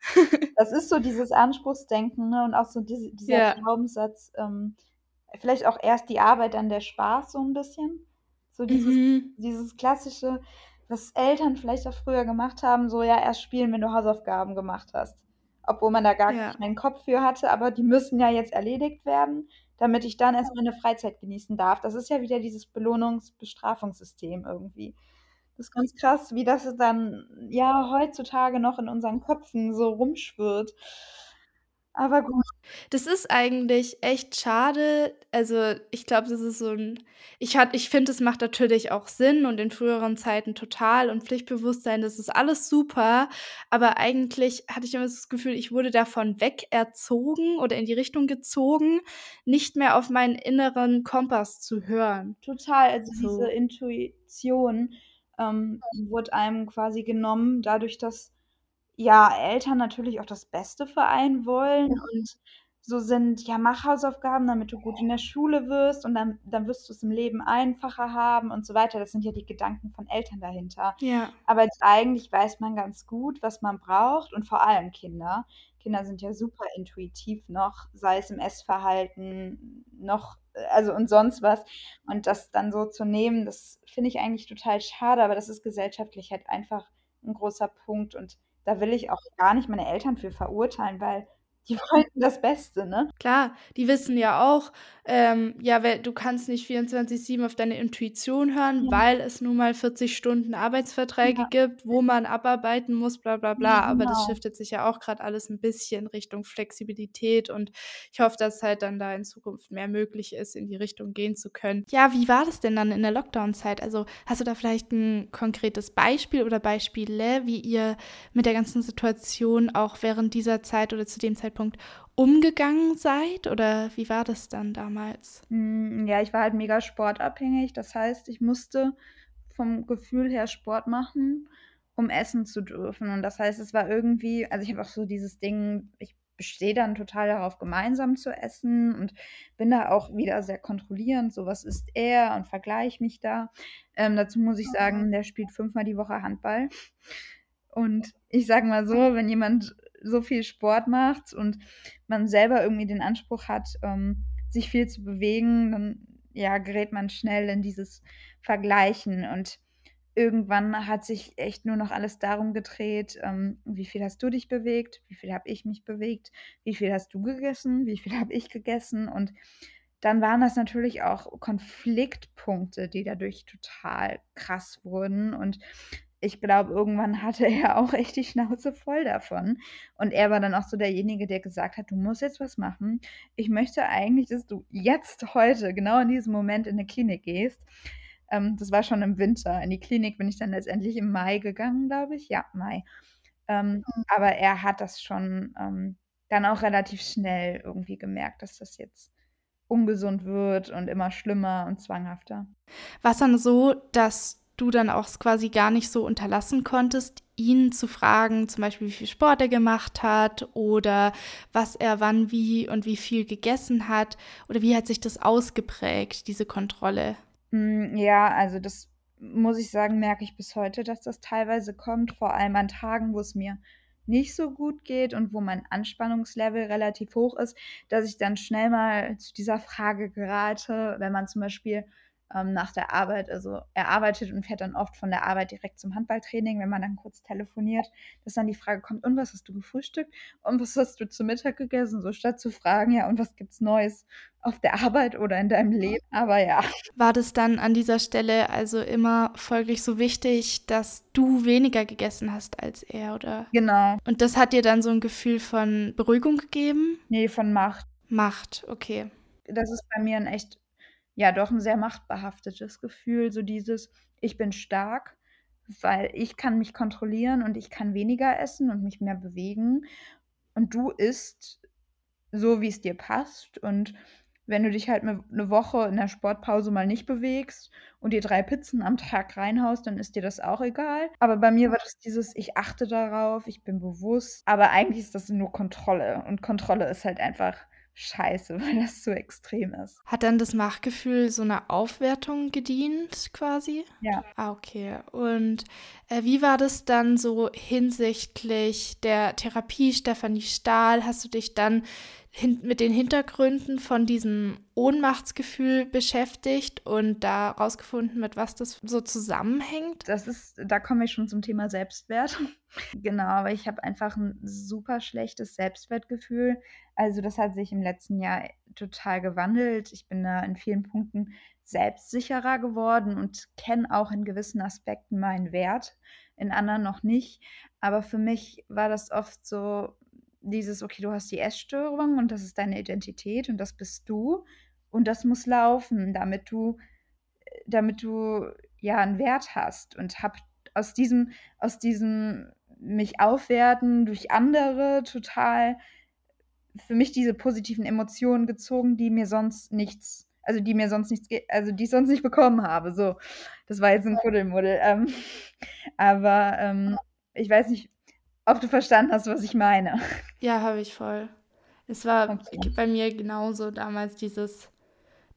<laughs> Das ist so dieses Anspruchsdenken, ne, und auch so diese dieser Ja. Glaubenssatz, ähm, vielleicht auch erst die Arbeit, dann der Spaß so 'n bisschen. So dieses Mhm. dieses Klassische, was Eltern vielleicht auch früher gemacht haben, so: „Ja, erst spielen, wenn du Hausaufgaben gemacht hast.“ Obwohl man da gar Ja. nicht mehr 'n Kopf für hatte, aber die müssen ja jetzt erledigt werden, damit ich dann erst meine Freizeit genießen darf. Das ist ja wieder dieses Belohnungs-Bestrafungssystem irgendwie. Das ist ganz krass, wie das dann, ja, heutzutage noch in unseren Köpfen so rumschwirrt. Aber gut. Das ist eigentlich echt schade. Also, ich glaube, das ist so 'n ich ich finde, es macht natürlich auch Sinn und in früheren Zeiten total und Pflichtbewusstsein, das ist alles super. Aber eigentlich hatte ich immer das Gefühl, ich wurde davon weg erzogen oder in die Richtung gezogen, nicht mehr auf meinen inneren Kompass zu hören. Total, also diese So. Intuition, ähm, wurde einem quasi genommen, dadurch, dass, ja, Eltern natürlich auch das Beste für einen wollen und so sind: „Ja, mach Hausaufgaben, damit du gut in der Schule wirst und dann dann wirst du's im Leben einfacher haben“ und so weiter. Das sind ja die Gedanken von Eltern dahinter. Ja. Aber eigentlich weiß man ganz gut, was man braucht und vor allem Kinder. Kinder sind ja super intuitiv noch, sei es im Essverhalten noch äh, also und sonst was. Und das dann so zu nehmen, das finde ich eigentlich total schade, aber das ist gesellschaftlich halt einfach 'n großer Punkt und da will ich auch gar nicht meine Eltern für verurteilen, weil die wollten das Beste, ne? Klar, die wissen ja auch, ähm, ja, du kannst nicht 24/7 auf deine Intuition hören, Ja. weil es nun mal 40 Stunden Arbeitsverträge Ja. gibt, wo man abarbeiten muss, bla bla Ja, bla. Aber das genau. shiftet sich ja auch grad alles 'n bisschen Richtung Flexibilität und ich hoffe, dass halt dann da in Zukunft mehr möglich ist, in die Richtung gehen zu können. Ja, wie war das denn dann in der Lockdown-Zeit? Also, hast du da vielleicht 'n konkretes Beispiel oder Beispiele, wie ihr mit der ganzen Situation auch während dieser Zeit oder zu dem Zeitpunkt umgegangen seid oder wie war das dann damals? Hm, ja, ich war halt mega sportabhängig. Das heißt, ich musste vom Gefühl her Sport machen, um essen zu dürfen. Und das heißt, es war irgendwie, also ich habe auch so dieses Ding, ich bestehe dann total darauf, gemeinsam zu essen und bin da auch wieder sehr kontrollierend, so was ist er und vergleiche mich da. Ähm, dazu muss ich sagen, der spielt fünfmal die Woche Handball. Und ich sage mal so, wenn jemand so viel Sport macht und man selber irgendwie den Anspruch hat, ähm, sich viel zu bewegen, dann ja, gerät man schnell in dieses Vergleichen. Und irgendwann hat sich echt nur noch alles darum gedreht, ähm, wie viel hast du dich bewegt, wie viel habe ich mich bewegt, wie viel hast du gegessen, wie viel habe ich gegessen. Und dann waren das natürlich auch Konfliktpunkte, die dadurch total krass wurden. Und ich glaube, irgendwann <laughs> hatte er auch echt die Schnauze voll davon. Und er war dann auch so derjenige, der gesagt hat, du musst jetzt was machen. Ich möchte eigentlich, dass du jetzt heute, genau in diesem Moment in eine Klinik gehst. Ähm, das war schon im Winter. In die Klinik bin ich dann letztendlich im Mai gegangen, glaube ich. Ja, Mai. Ähm, mhm. Aber er hat das schon ähm, dann auch relativ schnell irgendwie gemerkt, dass das jetzt ungesund wird und immer schlimmer und zwanghafter. War es dann so, dass du dann auch quasi gar nicht so unterlassen konntest, ihn zu fragen, zum Beispiel, wie viel Sport er gemacht hat oder was er wann, wie und wie viel gegessen hat oder wie hat sich das ausgeprägt, diese Kontrolle? Mm, ja, also das muss ich sagen, merke ich bis heute, dass das teilweise kommt, vor allem an Tagen, wo es mir nicht so gut geht und wo mein Anspannungslevel relativ hoch ist, dass ich dann schnell mal zu dieser Frage gerate, wenn man zum Beispiel ähm, nach der Arbeit. Also er arbeitet und fährt dann oft von der Arbeit direkt zum Handballtraining, wenn man dann kurz telefoniert, dass dann die Frage kommt, und was hast du gefrühstückt? Und was hast du zu Mittag gegessen? So statt zu fragen, ja, und was gibt's Neues auf der Arbeit oder in deinem Leben? Aber ja. War das dann an dieser Stelle also immer folglich so wichtig, dass du weniger gegessen hast als er, oder? Genau. Und das hat dir dann so ein Gefühl von Beruhigung gegeben? Nee, von Macht. Macht, okay. Das ist bei mir ein echt ja doch ein sehr machtbehaftetes Gefühl, so dieses ich bin stark, weil ich kann mich kontrollieren und ich kann weniger essen und mich mehr bewegen. Und du isst so, wie es dir passt. Und wenn du dich halt eine Woche in der Sportpause mal nicht bewegst und dir drei Pizzen am Tag reinhaust, dann ist dir das auch egal. Aber bei mir war das dieses, ich achte darauf, ich bin bewusst, aber eigentlich ist das nur Kontrolle. Und Kontrolle ist halt einfach scheiße, <laughs> weil das so extrem ist. Hat dann das Machgefühl so eine Aufwertung gedient quasi? Ja. Ah, okay. Und äh, wie war das dann so hinsichtlich der Therapie Stefanie Stahl? Hast du dich dann mit den Hintergründen von diesem Ohnmachtsgefühl beschäftigt und da rausgefunden, mit was das so zusammenhängt? Das ist, da komme ich schon zum Thema Selbstwert. <laughs> genau, aber ich habe einfach ein super schlechtes Selbstwertgefühl. Also das hat sich im letzten Jahr total gewandelt. Ich bin da in vielen Punkten selbstsicherer geworden und kenne auch in gewissen Aspekten meinen Wert, in anderen noch nicht. Aber für mich war das oft so, dieses, okay, du hast die Essstörung und das ist deine Identität und das bist du und das muss laufen, damit du, damit du ja einen Wert hast und hab aus diesem, aus diesem mich aufwerten durch andere total für mich diese positiven Emotionen gezogen, die mir sonst nichts, also die mir sonst nichts, also die ich sonst nicht bekommen habe. So, das war jetzt ein Kuddelmuddel. Ähm, <laughs> aber ähm, ich weiß nicht, ob du verstanden hast, was ich meine. Ja, habe ich voll. Es war okay. bei mir genauso damals dieses,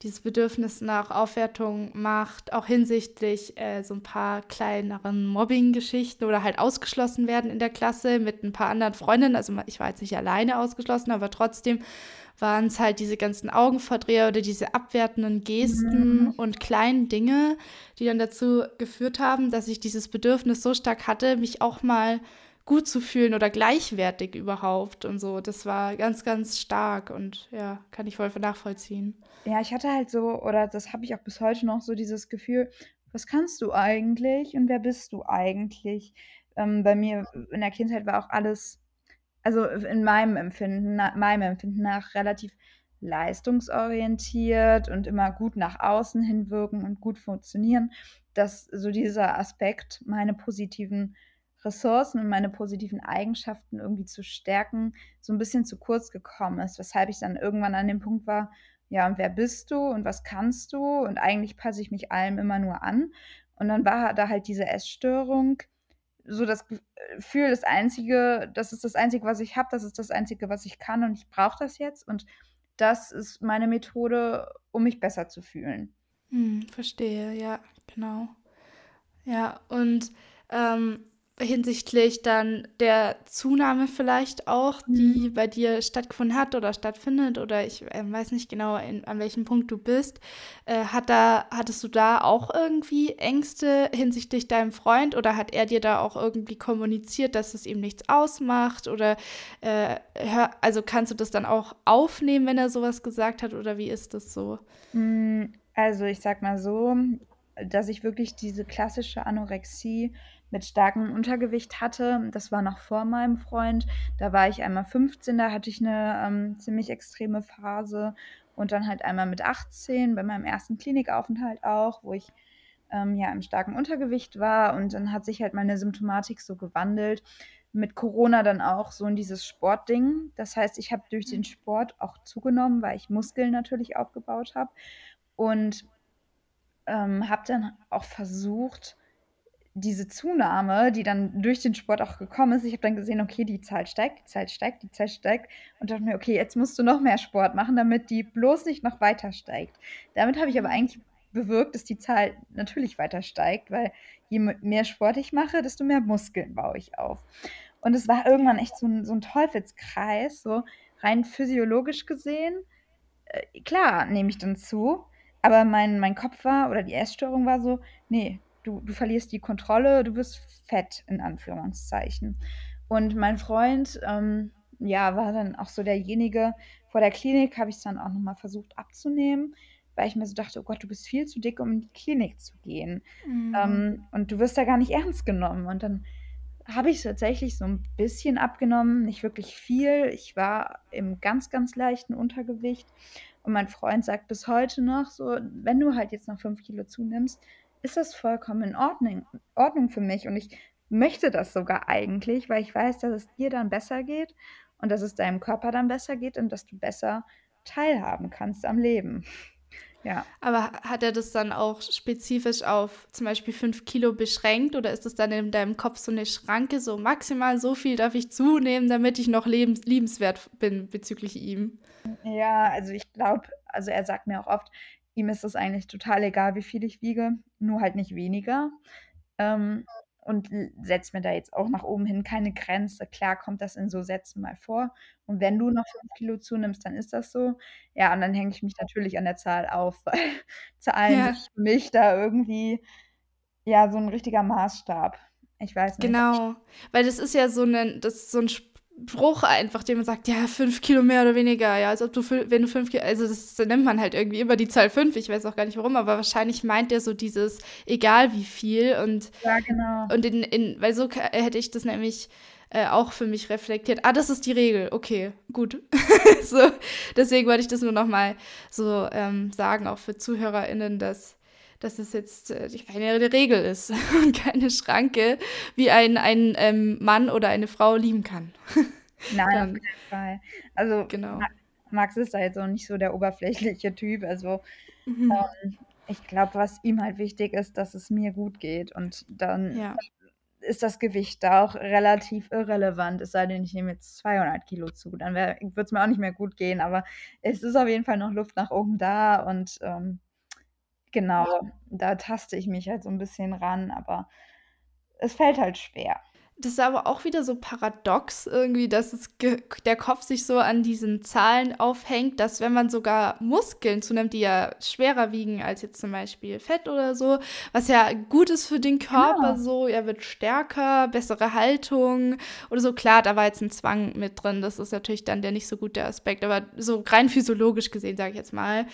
dieses Bedürfnis nach Aufwertung macht, auch hinsichtlich äh, so ein paar kleineren Mobbing-Geschichten oder halt ausgeschlossen werden in der Klasse mit ein paar anderen Freundinnen. Also ich war jetzt nicht alleine ausgeschlossen, aber trotzdem waren es halt diese ganzen Augenverdreher oder diese abwertenden Gesten mhm. und kleinen Dinge, die dann dazu geführt haben, dass ich dieses Bedürfnis so stark hatte, mich auch mal gut zu fühlen oder gleichwertig überhaupt und so. Das war ganz, ganz stark und ja, kann ich voll nachvollziehen. Ja, ich hatte halt so, oder das habe ich auch bis heute noch so dieses Gefühl, was kannst du eigentlich und wer bist du eigentlich? Ähm, bei mir in der Kindheit war auch alles, also in meinem Empfinden, meinem Empfinden nach relativ leistungsorientiert und immer gut nach außen hin wirken und gut funktionieren, dass so dieser Aspekt meine positiven Ressourcen und meine positiven Eigenschaften irgendwie zu stärken, so ein bisschen zu kurz gekommen ist, weshalb ich dann irgendwann an dem Punkt war, ja, und wer bist du und was kannst du? Und eigentlich passe ich mich allem immer nur an. Und dann war da halt diese Essstörung, so das Gefühl, das Einzige, das ist das Einzige, was ich habe, das ist das Einzige, was ich kann und ich brauche das jetzt. Und das ist meine Methode, um mich besser zu fühlen. Hm, verstehe, ja, genau. Ja, und ähm, hinsichtlich dann der Zunahme vielleicht auch, die Mhm. bei dir stattgefunden hat oder stattfindet oder ich äh, weiß nicht genau, in, an welchem Punkt du bist, äh, hat da, hattest du da auch irgendwie Ängste hinsichtlich deinem Freund oder hat er dir da auch irgendwie kommuniziert, dass es ihm nichts ausmacht oder äh, hör, also kannst du das dann auch aufnehmen, wenn er sowas gesagt hat oder wie ist das so? Hm, also, ich sag mal so, dass ich wirklich diese klassische Anorexie mit starkem Untergewicht hatte. Das war noch vor meinem Freund. Da war ich einmal 15, da hatte ich eine ähm, ziemlich extreme Phase und dann halt einmal mit 18 bei meinem ersten Klinikaufenthalt auch, wo ich, ähm, ja, im starken Untergewicht war und dann hat sich halt meine Symptomatik so gewandelt. Mit Corona dann auch so in dieses Sportding. Das heißt, ich habe durch den Sport auch zugenommen, weil ich Muskeln natürlich aufgebaut habe und ähm, habe dann auch versucht, diese Zunahme, die dann durch den Sport auch gekommen ist, ich habe dann gesehen, okay, die Zahl steigt, die Zahl steigt, die Zahl steigt und dachte mir, okay, jetzt musst du noch mehr Sport machen, damit die bloß nicht noch weiter steigt. Damit habe ich aber eigentlich bewirkt, dass die Zahl natürlich weiter steigt, weil je mehr Sport ich mache, desto mehr Muskeln baue ich auf. Und es war irgendwann echt so ein, so ein Teufelskreis, so rein physiologisch gesehen äh, klar, nehme ich dann zu, aber mein mein Kopf war oder die Essstörung war so: „Ne, du du verlierst die Kontrolle, du wirst fett“, in Anführungszeichen. Und mein Freund, ähm, ja, war dann auch so derjenige vor der Klinik habe ich's dann auch noch mal versucht abzunehmen, weil ich mir so dachte: „Oh Gott, du bist viel zu dick, um in die Klinik zu gehen, Mhm. ähm, und du wirst da gar nicht ernst genommen.“ Und dann habe ich tatsächlich so 'n bisschen abgenommen, nicht wirklich viel. Ich war im ganz, ganz leichten Untergewicht und mein Freund sagt bis heute noch so: „Wenn du halt jetzt noch 5 Kilo zunimmst, ist das vollkommen in Ordning Ordnung für mich und ich möchte das sogar eigentlich, weil ich weiß, dass es dir dann besser geht und dass es deinem Körper dann besser geht und dass du besser teilhaben kannst am Leben.“ <laughs> Ja. Aber ha hat er das dann auch spezifisch auf zum Beispiel 5 Kilo beschränkt oder ist das dann in deinem Kopf so eine Schranke, so maximal so viel darf ich zunehmen, damit ich noch lebens liebenswert bin bezüglich ihm? Ja, also ich glaube also er sagt mir auch oft, ihm ist es eigentlich total egal, wie viel ich wiege, nur halt nicht weniger. Ähm, und setzt mir da jetzt auch nach oben hin keine Grenze. Klar kommt das in so Sätzen mal vor. Und wenn du noch 5 Kilo zunimmst, dann ist das so. Ja, und dann hänge ich mich natürlich an der Zahl auf, <laughs> weil Zahlen sind Ja. für mich da irgendwie, ja, so 'n richtiger Maßstab. Ich weiß nicht. Genau, weil das ist ja so 'nen das so 'n Spruch einfach, den man sagt: „Ja, 5 Kilo mehr oder weniger“, ja, als ob du wenn du 5 Ki also, das nennt man halt irgendwie immer die Zahl 5. Ich weiß auch gar nicht warum, aber wahrscheinlich meint der so dieses egal wie viel und Ja, genau. und in in weil so hätte ich das nämlich, äh, auch für mich reflektiert. Ah, das ist die Regel. Okay, gut. <laughs> So, deswegen wollte ich das nur noch mal so, ähm, sagen, auch für ZuhörerInnen, dass dass es jetzt, äh, keine Regel ist <laughs> und keine Schranke, wie ein ein, ähm, Mann oder eine Frau lieben kann. Nein, auf Dann keinen Fall. Also, genau. Max ist da jetzt auch nicht so der oberflächliche Typ. Also, Mhm. ähm, ich glaube, was ihm halt wichtig ist, dass es mir gut geht und dann Ja. ist das Gewicht da auch relativ irrelevant, es sei denn, ich nehme jetzt 200 Kilo zu, dann würde es mir auch nicht mehr gut gehen, aber es ist auf jeden Fall noch Luft nach oben da und, ähm, genau, da taste ich mich halt so 'n bisschen ran, aber es fällt halt schwer. Das ist aber auch wieder so paradox irgendwie, dass es ge der Kopf sich so an diesen Zahlen aufhängt, dass wenn man sogar Muskeln zunimmt, die ja schwerer wiegen als jetzt zum Beispiel Fett oder so, was ja gut ist für den Körper Genau. so, er wird stärker, bessere Haltung oder so. Klar, da war jetzt 'n Zwang mit drin, das ist natürlich dann der nicht so gute Aspekt, aber so rein physiologisch gesehen, sage ich jetzt mal,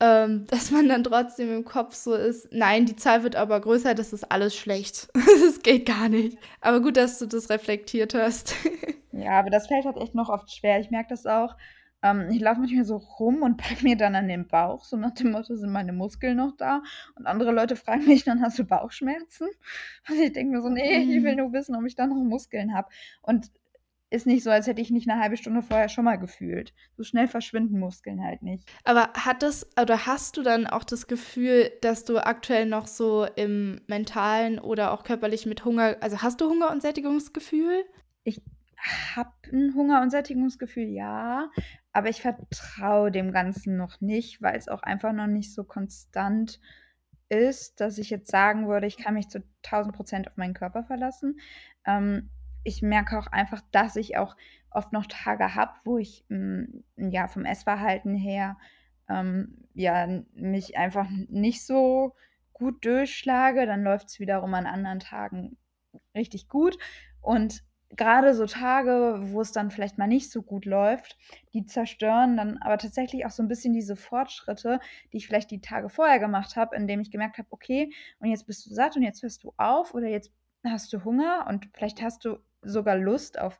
ähm, <laughs> dass man dann trotzdem im Kopf so ist: „Nein, die Zahl wird aber größer, das ist alles schlecht. <laughs> Das geht gar nicht.“ Aber gut, dass du das reflektiert hast. <laughs> Ja, aber das fällt halt echt noch oft schwer. Ich merke das auch. Ähm, ich laufe manchmal so rum und packe mir dann an den Bauch, so nach dem Motto: „Sind meine Muskeln noch da?“ Und andere Leute fragen mich dann: „Hast du Bauchschmerzen?“ Und ich denke mir so: „Ne, ich will Mhm. nur wissen, ob ich da noch Muskeln habe.“ Und ist nicht so, als hätte ich nicht eine halbe Stunde vorher schon mal gefühlt. So schnell verschwinden Muskeln halt nicht. Aber hat das oder hast du dann auch das Gefühl, dass du aktuell noch so im mentalen oder auch körperlich mit Hunger, also hast du Hunger und Sättigungsgefühl? Ich habe ein Hunger- und Sättigungsgefühl, ja, aber ich vertraue dem Ganzen noch nicht, weil es auch einfach noch nicht so konstant ist, dass ich jetzt sagen würde, ich kann mich zu 1000 Prozent auf meinen Körper verlassen. Ähm, ich merke auch einfach, dass ich auch oft noch Tage habe, wo ich hm, ja vom Essverhalten her ähm, ja mich einfach nicht so gut durchschlage. Dann läuft es wiederum an anderen Tagen richtig gut. Und gerade so Tage, wo es dann vielleicht mal nicht so gut läuft, die zerstören dann aber tatsächlich auch so ein bisschen diese Fortschritte, die ich vielleicht die Tage vorher gemacht habe, indem ich gemerkt habe, okay, und jetzt bist du satt und jetzt hörst du auf oder jetzt hast du Hunger und vielleicht hast du sogar Lust auf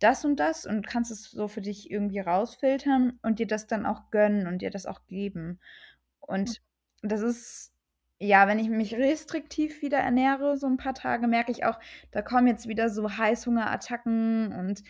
das und das und kannst es so für dich irgendwie rausfiltern und dir das dann auch gönnen und dir das auch geben. Und das ist ja, wenn ich mich restriktiv wieder ernähre, so ein paar Tage, merke ich auch, da kommen jetzt wieder so Heißhungerattacken und,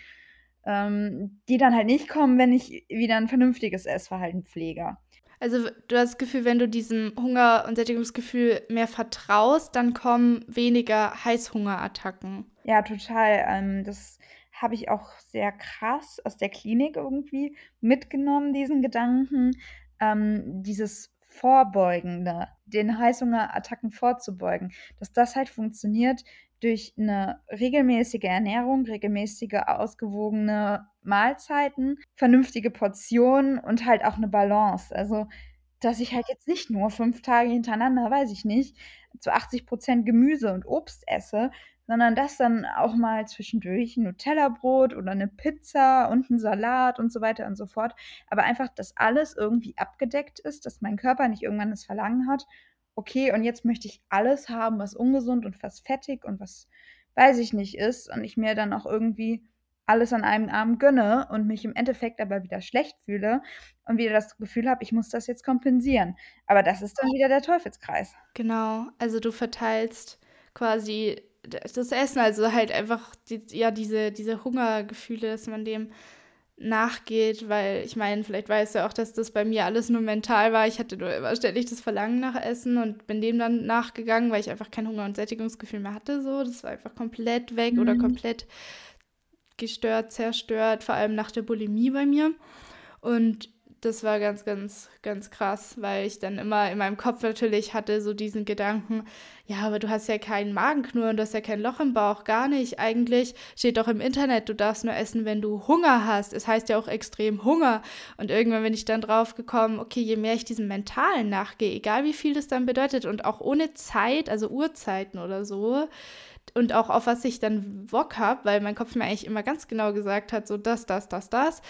ähm, die dann halt nicht kommen, wenn ich wieder ein vernünftiges Essverhalten pflege. Also du hast das Gefühl, wenn du diesem Hunger und Sättigungsgefühl mehr vertraust, dann kommen weniger Heißhungerattacken. Ja, total. Ähm, das habe ich auch sehr krass aus der Klinik irgendwie mitgenommen, diesen Gedanken. Ähm, dieses Vorbeugende, den Heißhungerattacken vorzubeugen, dass das halt funktioniert durch eine regelmäßige Ernährung, regelmäßige, ausgewogene Mahlzeiten, vernünftige Portionen und halt auch eine Balance. Also, dass ich halt jetzt nicht nur fünf Tage hintereinander, weiß ich nicht, zu 80% Gemüse und Obst esse, sondern das dann auch mal zwischendurch 'n Nutellabrot oder eine Pizza und ein Salat und so weiter und so fort. Aber einfach, dass alles irgendwie abgedeckt ist, dass mein Körper nicht irgendwann das Verlangen hat: „Okay, und jetzt möchte ich alles haben, was ungesund und was fettig und was weiß ich nicht ist“ und ich mir dann auch irgendwie alles an einem Abend gönne und mich im Endeffekt aber wieder schlecht fühle und wieder das Gefühl habe, ich muss das jetzt kompensieren. Aber das ist dann wieder der Teufelskreis. Genau, also du verteilst quasi das Essen, also halt einfach die, ja diese, diese Hungergefühle, dass man dem nachgeht, weil ich meine, vielleicht weißt du auch, dass das bei mir alles nur mental war. Ich hatte nur immer ständig das Verlangen nach Essen und bin dem dann nachgegangen, weil ich einfach kein Hunger- und Sättigungsgefühl mehr hatte. So, das war einfach komplett weg mhm. oder komplett gestört, zerstört, vor allem nach der Bulimie bei mir. Und das war ganz, ganz, ganz krass, weil ich dann immer in meinem Kopf natürlich hatte so diesen Gedanken, ja, aber du hast ja keinen Magenknurren, du hast ja kein Loch im Bauch, gar nicht. Eigentlich steht doch im Internet, du darfst nur essen, wenn du Hunger hast. Es heißt ja auch extrem Hunger. Und irgendwann bin ich dann drauf gekommen, okay, je mehr ich diesem Mentalen nachgehe, egal wie viel das dann bedeutet und auch ohne Zeit, also Uhrzeiten oder so, und auch auf was ich dann Bock habe, weil mein Kopf mir eigentlich immer ganz genau gesagt hat, so das, das, das, das,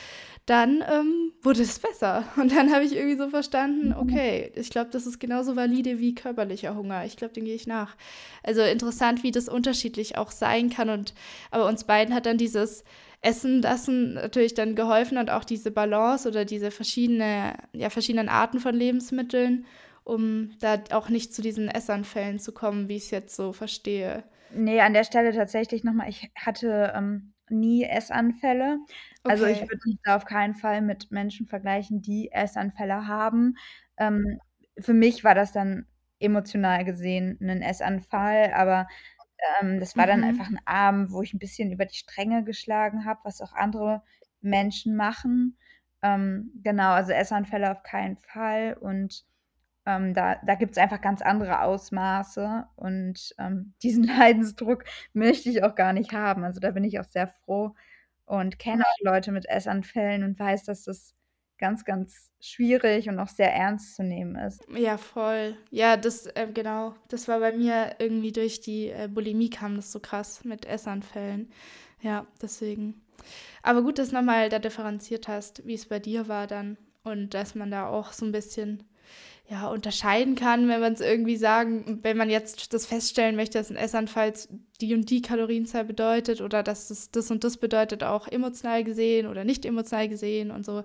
dann ähm, wurde es besser. <laughs> Und dann habe ich irgendwie so verstanden, mhm. okay, ich glaube, das ist genauso valide wie körperlicher Hunger. Ich glaube, den gehe ich nach. Also interessant, wie das unterschiedlich auch sein kann. Und aber uns beiden hat dann dieses Essen lassen natürlich dann geholfen und auch diese Balance oder diese verschiedene, ja, verschiedenen Arten von Lebensmitteln, um da auch nicht zu diesen Essanfällen zu kommen, wie ich es jetzt so verstehe. Nee, an der Stelle tatsächlich nochmal, ich hatte ähm, nie Essanfälle. Also ich würde mich da auf keinen Fall mit Menschen vergleichen, die Essanfälle haben. Ähm, für mich war das dann emotional gesehen ein Essanfall, aber ähm, das war dann mhm. einfach ein Abend, wo ich ein bisschen über die Stränge geschlagen habe, was auch andere Menschen machen. Ähm, genau, also Essanfälle auf keinen Fall und ähm, da da gibt es einfach ganz andere Ausmaße und, ähm, <laughs> diesen Leidensdruck möchte ich auch gar nicht haben. Also, da bin ich auch sehr froh und kenne auch Leute mit Essanfällen und weiß, dass das ganz, ganz schwierig und auch sehr ernst zu nehmen ist. Ja, voll. Ja, das, äh, genau, das war bei mir irgendwie durch die äh, Bulimie kam das so krass mit Essanfällen. Ja, deswegen. Aber gut, dass du nochmal da differenziert hast, wie es bei dir war dann und dass man da auch so ein bisschen ja, unterscheiden kann, wenn man es irgendwie sagen, wenn man jetzt das feststellen möchte, dass ein Essanfall die und die Kalorienzahl bedeutet oder dass es das und das bedeutet, auch emotional gesehen oder nicht emotional gesehen und so.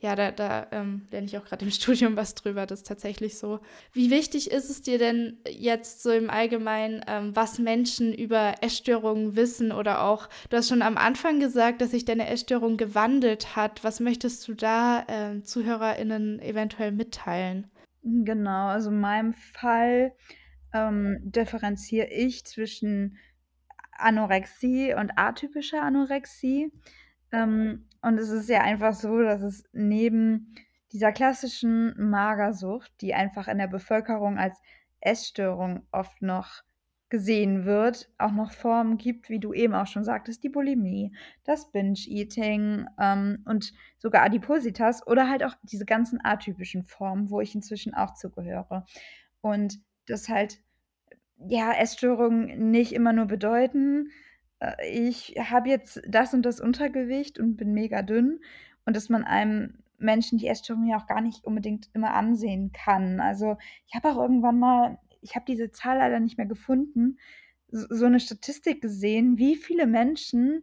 Ja, da, da ähm, lerne ich auch gerade im <laughs> Studium was drüber, das ist tatsächlich so. Wie wichtig ist es dir denn jetzt so im Allgemeinen, ähm, was Menschen über Essstörungen wissen oder auch, du hast schon am Anfang gesagt, dass sich deine Essstörung gewandelt hat. Was möchtest du da äh, ZuhörerInnen eventuell mitteilen? Genau, also in meinem Fall ähm, differenziere ich zwischen Anorexie und atypischer Anorexie. Ähm, und es ist ja einfach so, dass es neben dieser klassischen Magersucht, die einfach in der Bevölkerung als Essstörung oft noch gesehen wird, auch noch Formen gibt, wie du eben auch schon sagtest, die Bulimie, das Binge-Eating ähm, und sogar Adipositas oder halt auch diese ganzen atypischen Formen, wo ich inzwischen auch zugehöre. Und das halt, ja, Essstörungen nicht immer nur bedeuten, äh, ich habe jetzt das und das Untergewicht und bin mega dünn und dass man einem Menschen die Essstörung ja auch gar nicht unbedingt immer ansehen kann. Also ich habe auch irgendwann mal ich habe diese Zahl leider nicht mehr gefunden, so eine Statistik gesehen, wie viele Menschen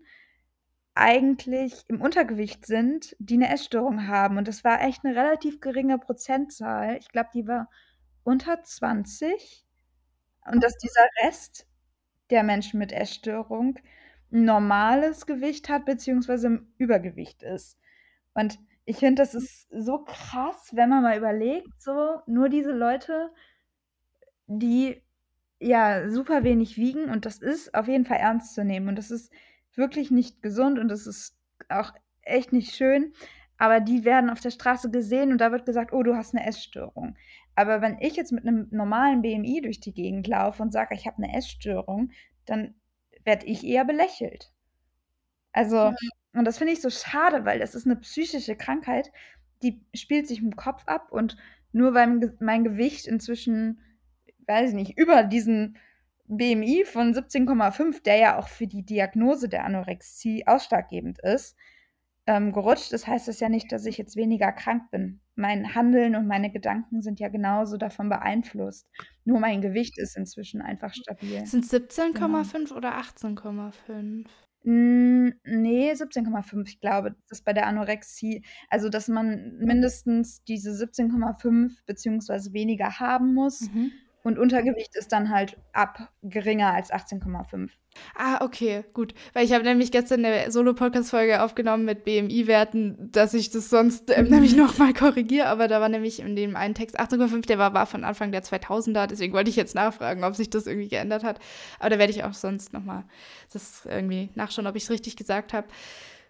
eigentlich im Untergewicht sind, die eine Essstörung haben. Und das war echt eine relativ geringe Prozentzahl. Ich glaube, die war unter 20. Und dass dieser Rest der Menschen mit Essstörung 'n normales Gewicht hat beziehungsweise im Übergewicht ist. Und ich finde, das ist so krass, wenn man mal überlegt, so nur diese Leute die ja super wenig wiegen und das ist auf jeden Fall ernst zu nehmen und das ist wirklich nicht gesund und das ist auch echt nicht schön, aber die werden auf der Straße gesehen und da wird gesagt: „Oh, du hast eine Essstörung.“ Aber wenn ich jetzt mit einem normalen BMI durch die Gegend laufe und sage: „Ich habe eine Essstörung“, dann werde ich eher belächelt. Also und das finde ich so schade, weil das ist eine psychische Krankheit, die spielt sich im Kopf ab und nur weil mein Gewicht inzwischen weiß ich nicht, über diesen BMI von 17,5, der ja auch für die Diagnose der Anorexie ausschlaggebend ist, ähm, gerutscht. Das heißt das ja nicht, dass ich jetzt weniger krank bin. Mein Handeln und meine Gedanken sind ja genauso davon beeinflusst. Nur mein Gewicht ist inzwischen einfach stabil. Sind 17,5 genau. oder 18,5? Hm, ne, 17,5. Ich glaube, das ist bei der Anorexie also, dass man mindestens diese 17,5 beziehungsweise weniger haben muss. Mhm. Und Untergewicht ist dann halt ab geringer als 18,5. Ah, okay, gut. Weil ich habe nämlich gestern eine Solo-Podcast-Folge aufgenommen mit BMI-Werten, dass ich das sonst ähm, <laughs> nämlich nochmal korrigiere. Aber da war nämlich in dem einen Text 18,5, der war, war von Anfang der 2000er. Deswegen wollte ich jetzt nachfragen, ob sich das irgendwie geändert hat. Aber da werde ich auch sonst nochmal das irgendwie nachschauen, ob ich es richtig gesagt habe.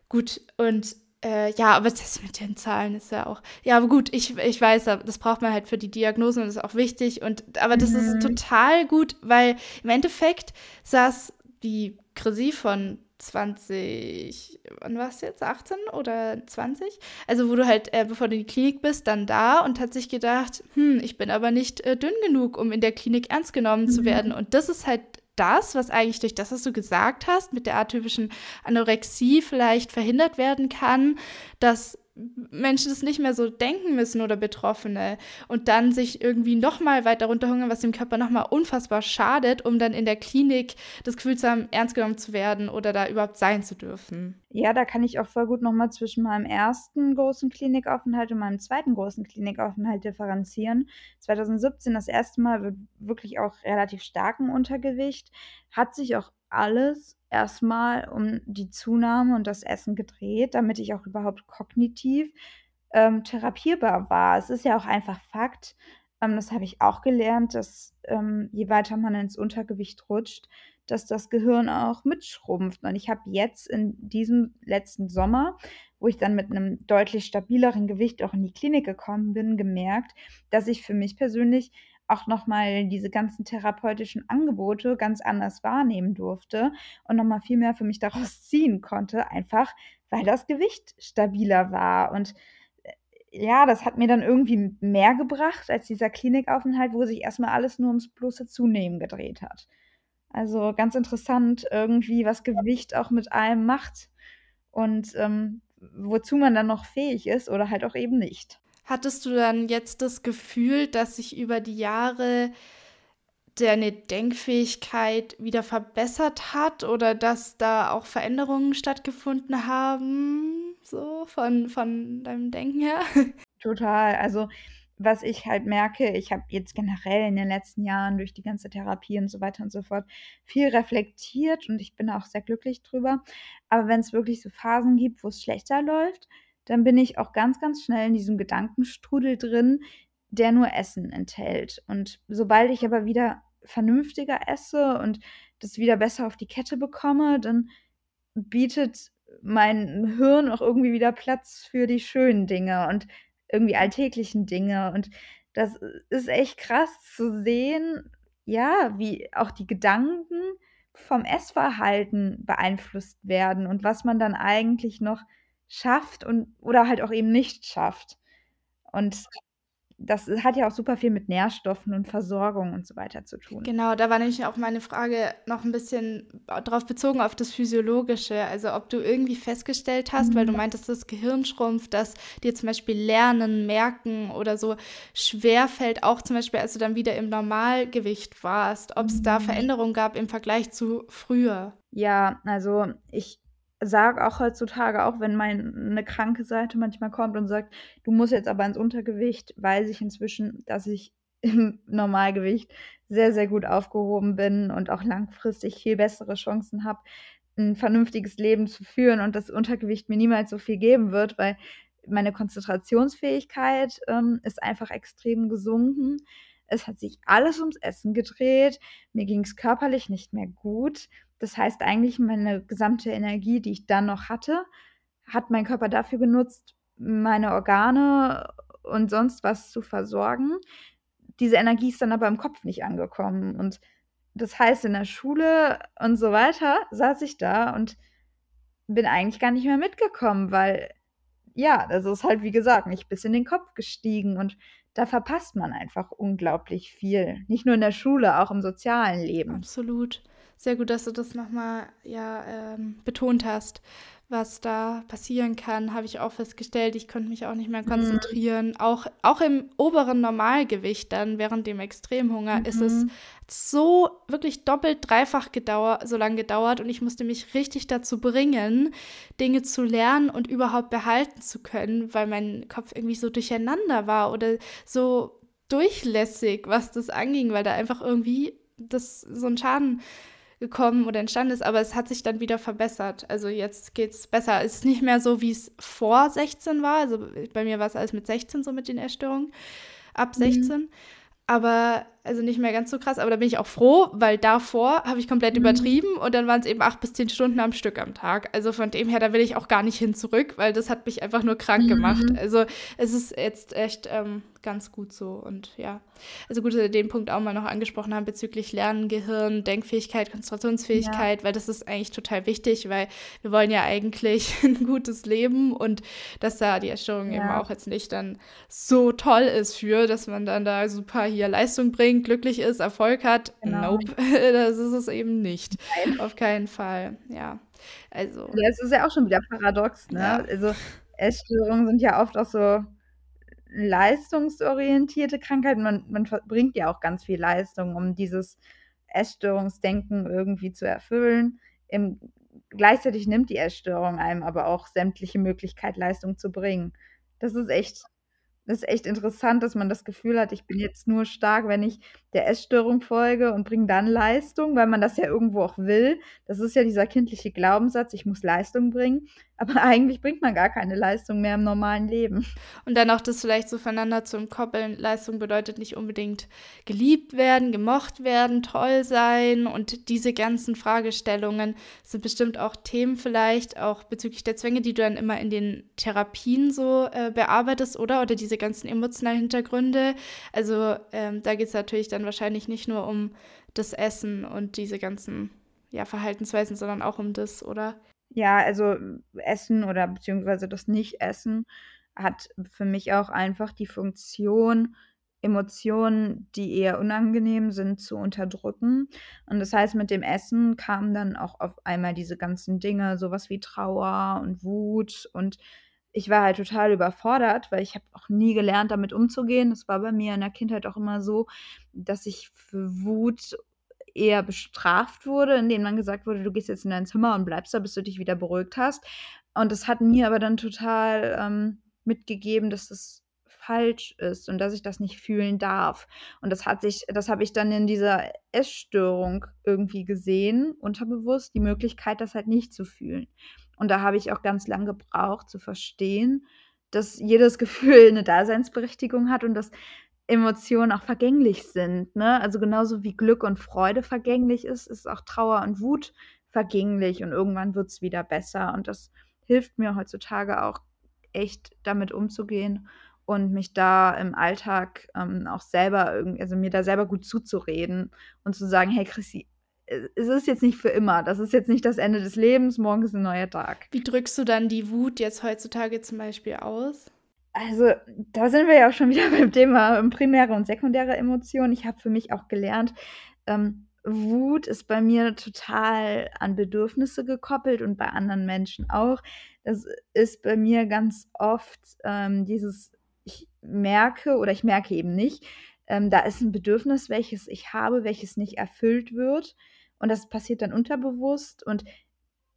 Gut, und äh, ja, aber das mit den Zahlen ist ja auch. Ja, aber gut, ich, ich weiß, das braucht man halt für die Diagnosen und das ist auch wichtig. Und, aber das mhm. ist total gut, weil im Endeffekt saß die Chrissy von 20, wann war es jetzt? 18 oder 20? Also, wo du halt, äh, bevor du in die Klinik bist, dann da und hat sich gedacht, hm, ich bin aber nicht äh, dünn genug, um in der Klinik ernst genommen mhm. zu werden. Und das ist halt das, was eigentlich durch das, was du gesagt hast, mit der atypischen Anorexie vielleicht verhindert werden kann, dass Menschen das nicht mehr so denken müssen oder Betroffene und dann sich irgendwie nochmal weiter runterhungern, was dem Körper nochmal unfassbar schadet, um dann in der Klinik das Gefühl zu haben, ernst genommen zu werden oder da überhaupt sein zu dürfen. Ja, da kann ich auch voll gut nochmal zwischen meinem ersten großen Klinikaufenthalt und meinem zweiten großen Klinikaufenthalt differenzieren. 2017 das erste Mal wirklich auch relativ starken Untergewicht, hat sich auch alles erstmal um die Zunahme und das Essen gedreht, damit ich auch überhaupt kognitiv, ähm, therapierbar war. Es ist ja auch einfach Fakt, ähm, das habe ich auch gelernt, dass, ähm, je weiter man ins Untergewicht rutscht, dass das Gehirn auch mitschrumpft. Und ich habe jetzt in diesem letzten Sommer, wo ich dann mit einem deutlich stabileren Gewicht auch in die Klinik gekommen bin, gemerkt, dass ich für mich persönlich auch nochmal diese ganzen therapeutischen Angebote ganz anders wahrnehmen durfte und nochmal viel mehr für mich daraus <laughs> ziehen konnte, einfach weil das Gewicht stabiler war. Und äh, ja, das hat mir dann irgendwie mehr gebracht als dieser Klinikaufenthalt, wo sich erstmal alles nur ums bloße Zunehmen gedreht hat. Also ganz interessant irgendwie, was Gewicht auch mit einem macht und ähm, wozu man dann noch fähig ist oder halt auch eben nicht. Hattest du dann jetzt das Gefühl, dass sich über die Jahre deine Denkfähigkeit wieder verbessert hat oder dass da auch Veränderungen stattgefunden haben, so von, von deinem Denken her? <laughs> Total. Also was ich halt merke, ich habe jetzt generell in den letzten Jahren durch die ganze Therapie und so weiter und so fort viel reflektiert und ich bin auch sehr glücklich drüber. Aber wenn es wirklich so Phasen gibt, wo es schlechter läuft, dann bin ich auch ganz, ganz schnell in diesem Gedankenstrudel drin, der nur Essen enthält. Und sobald ich aber wieder vernünftiger esse und das wieder besser auf die Kette bekomme, dann bietet mein Hirn auch irgendwie wieder Platz für die schönen Dinge und irgendwie alltäglichen Dinge. Und das ist echt krass zu sehen, ja, wie auch die Gedanken vom Essverhalten beeinflusst werden und was man dann eigentlich noch schafft und oder halt auch eben nicht schafft. Und das hat ja auch super viel mit Nährstoffen und Versorgung und so weiter zu tun. Genau, da war nämlich auch meine Frage noch ein bisschen darauf bezogen auf das Physiologische. Also ob du irgendwie festgestellt hast, mhm. weil du mhm. meintest, das Gehirn schrumpft, dass dir zum Beispiel Lernen, Merken oder so schwer fällt, auch zum Beispiel, als du dann wieder im Normalgewicht warst, ob es mhm. da Veränderungen gab im Vergleich zu früher. Ja, also ich sage auch heutzutage, auch wenn meine kranke Seite manchmal kommt und sagt, du musst jetzt aber ins Untergewicht, weiß ich inzwischen, dass ich <laughs> im Normalgewicht sehr, sehr gut aufgehoben bin und auch langfristig viel bessere Chancen habe, ein vernünftiges Leben zu führen und das Untergewicht mir niemals so viel geben wird, weil meine Konzentrationsfähigkeit ähm, ist einfach extrem gesunken. Es hat sich alles ums Essen gedreht. Mir ging es körperlich nicht mehr gut. Das heißt eigentlich, meine gesamte Energie, die ich dann noch hatte, hat mein Körper dafür genutzt, meine Organe und sonst was zu versorgen. Diese Energie ist dann aber im Kopf nicht angekommen. Und das heißt, in der Schule und so weiter saß ich da und bin eigentlich gar nicht mehr mitgekommen, weil ja, das ist halt, wie gesagt, nicht bis in den Kopf gestiegen. Und da verpasst man einfach unglaublich viel. Nicht nur in der Schule, auch im sozialen Leben. Absolut. Sehr gut, dass du das nochmal ja, ähm, betont hast was da passieren kann, habe ich auch festgestellt. Ich konnte mich auch nicht mehr mhm. konzentrieren. Mhm. Auch, auch im oberen Normalgewicht dann während dem Extremhunger mhm. ist es mhm. so wirklich doppelt, dreifach gedauert, so lange gedauert und ich musste mich richtig dazu bringen, Dinge zu lernen und überhaupt behalten zu können, weil mein Kopf irgendwie so durcheinander war oder so durchlässig, was das anging, weil da einfach irgendwie das so ein Schaden gekommen oder entstanden ist, aber es hat sich dann wieder verbessert. Also jetzt geht es besser. Es ist nicht mehr so, wie es vor 16 war. Also bei mir war es alles mit 16 so mit den Essstörungen. Ab 16. Mhm. Aber, also nicht mehr ganz so krass, aber da bin ich auch froh, weil davor habe ich komplett mhm. übertrieben und dann waren es eben acht bis zehn Stunden am Stück am Tag. Also von dem her, da will ich auch gar nicht hin zurück, weil das hat mich einfach nur krank mhm. gemacht. Also es ist jetzt echt ähm, ganz gut so. Und ja, also gut, dass wir den Punkt auch mal noch angesprochen haben bezüglich Lernen, Gehirn, Denkfähigkeit, Konzentrationsfähigkeit, ja. weil das ist eigentlich total wichtig, weil wir wollen ja eigentlich <laughs> ein gutes Leben und dass da die Erstörung ja. eben auch jetzt nicht dann so toll ist für, dass man dann da super hier Leistung bringt, glücklich ist, Erfolg hat. Genau. Nope, <laughs> das ist es eben nicht. Nein. Auf keinen Fall, ja. Also. Ja, es ist ja auch schon wieder paradox, ne? Ja. Also Essstörungen sind ja oft auch so leistungsorientierte Krankheit. Man, man verbringt ja auch ganz viel Leistung, um dieses Essstörungsdenken irgendwie zu erfüllen. Im, gleichzeitig nimmt die Essstörung einem aber auch sämtliche Möglichkeit, Leistung zu bringen. Das ist echt das ist echt interessant, dass man das Gefühl hat, ich bin jetzt nur stark, wenn ich der Essstörung folge und bringe dann Leistung, weil man das ja irgendwo auch will. Das ist ja dieser kindliche Glaubenssatz, ich muss Leistung bringen. Aber <laughs> eigentlich bringt man gar keine Leistung mehr im normalen Leben. Und dann auch das vielleicht so voneinander zu koppeln. Leistung bedeutet nicht unbedingt geliebt werden, gemocht werden, toll sein. Und diese ganzen Fragestellungen sind bestimmt auch Themen vielleicht, auch bezüglich der Zwänge, die du dann immer in den Therapien so äh, bearbeitest, oder? Oder diese ganzen emotionalen Hintergründe. Also ähm, da geht es natürlich dann wahrscheinlich nicht nur um das Essen und diese ganzen ja, Verhaltensweisen, sondern auch um das, oder? Ja, also Essen oder beziehungsweise das Nicht-Essen hat für mich auch einfach die Funktion, Emotionen, die eher unangenehm sind, zu unterdrücken. Und das heißt, mit dem Essen kamen dann auch auf einmal diese ganzen Dinge, sowas wie Trauer und Wut und ich war halt total überfordert, weil ich habe auch nie gelernt, damit umzugehen. Das war bei mir in der Kindheit auch immer so, dass ich für Wut eher bestraft wurde, indem dann gesagt wurde, du gehst jetzt in dein Zimmer und bleibst da, bis du dich wieder beruhigt hast. Und das hat mir aber dann total ähm, mitgegeben, dass das falsch ist und dass ich das nicht fühlen darf. Und das hat sich, das habe ich dann in dieser Essstörung irgendwie gesehen, unterbewusst, die Möglichkeit, das halt nicht zu fühlen. Und da habe ich auch ganz lang gebraucht zu verstehen, dass jedes <laughs> Gefühl eine Daseinsberechtigung hat und dass Emotionen auch vergänglich sind. Ne? Also genauso wie Glück und Freude vergänglich ist, ist auch Trauer und Wut vergänglich und irgendwann wird es wieder besser. Und das hilft mir heutzutage auch echt damit umzugehen und mich da im Alltag ähm, auch selber, also mir da selber gut zuzureden und zu sagen, hey Chrissy, es ist jetzt nicht für immer. Das ist jetzt nicht das Ende des Lebens. Morgen ist ein neuer Tag. Wie drückst du dann die Wut jetzt heutzutage zum Beispiel aus? Also, da sind wir ja auch schon <laughs> wieder beim Thema primäre und sekundäre Emotionen. Ich habe für mich auch gelernt, ähm, Wut ist bei mir total an Bedürfnisse gekoppelt und bei anderen Menschen auch. Das ist bei mir ganz oft ähm, dieses, ich merke oder ich merke eben nicht, ähm, da ist ein Bedürfnis, welches ich habe, welches nicht erfüllt wird. Und das passiert dann unterbewusst. Und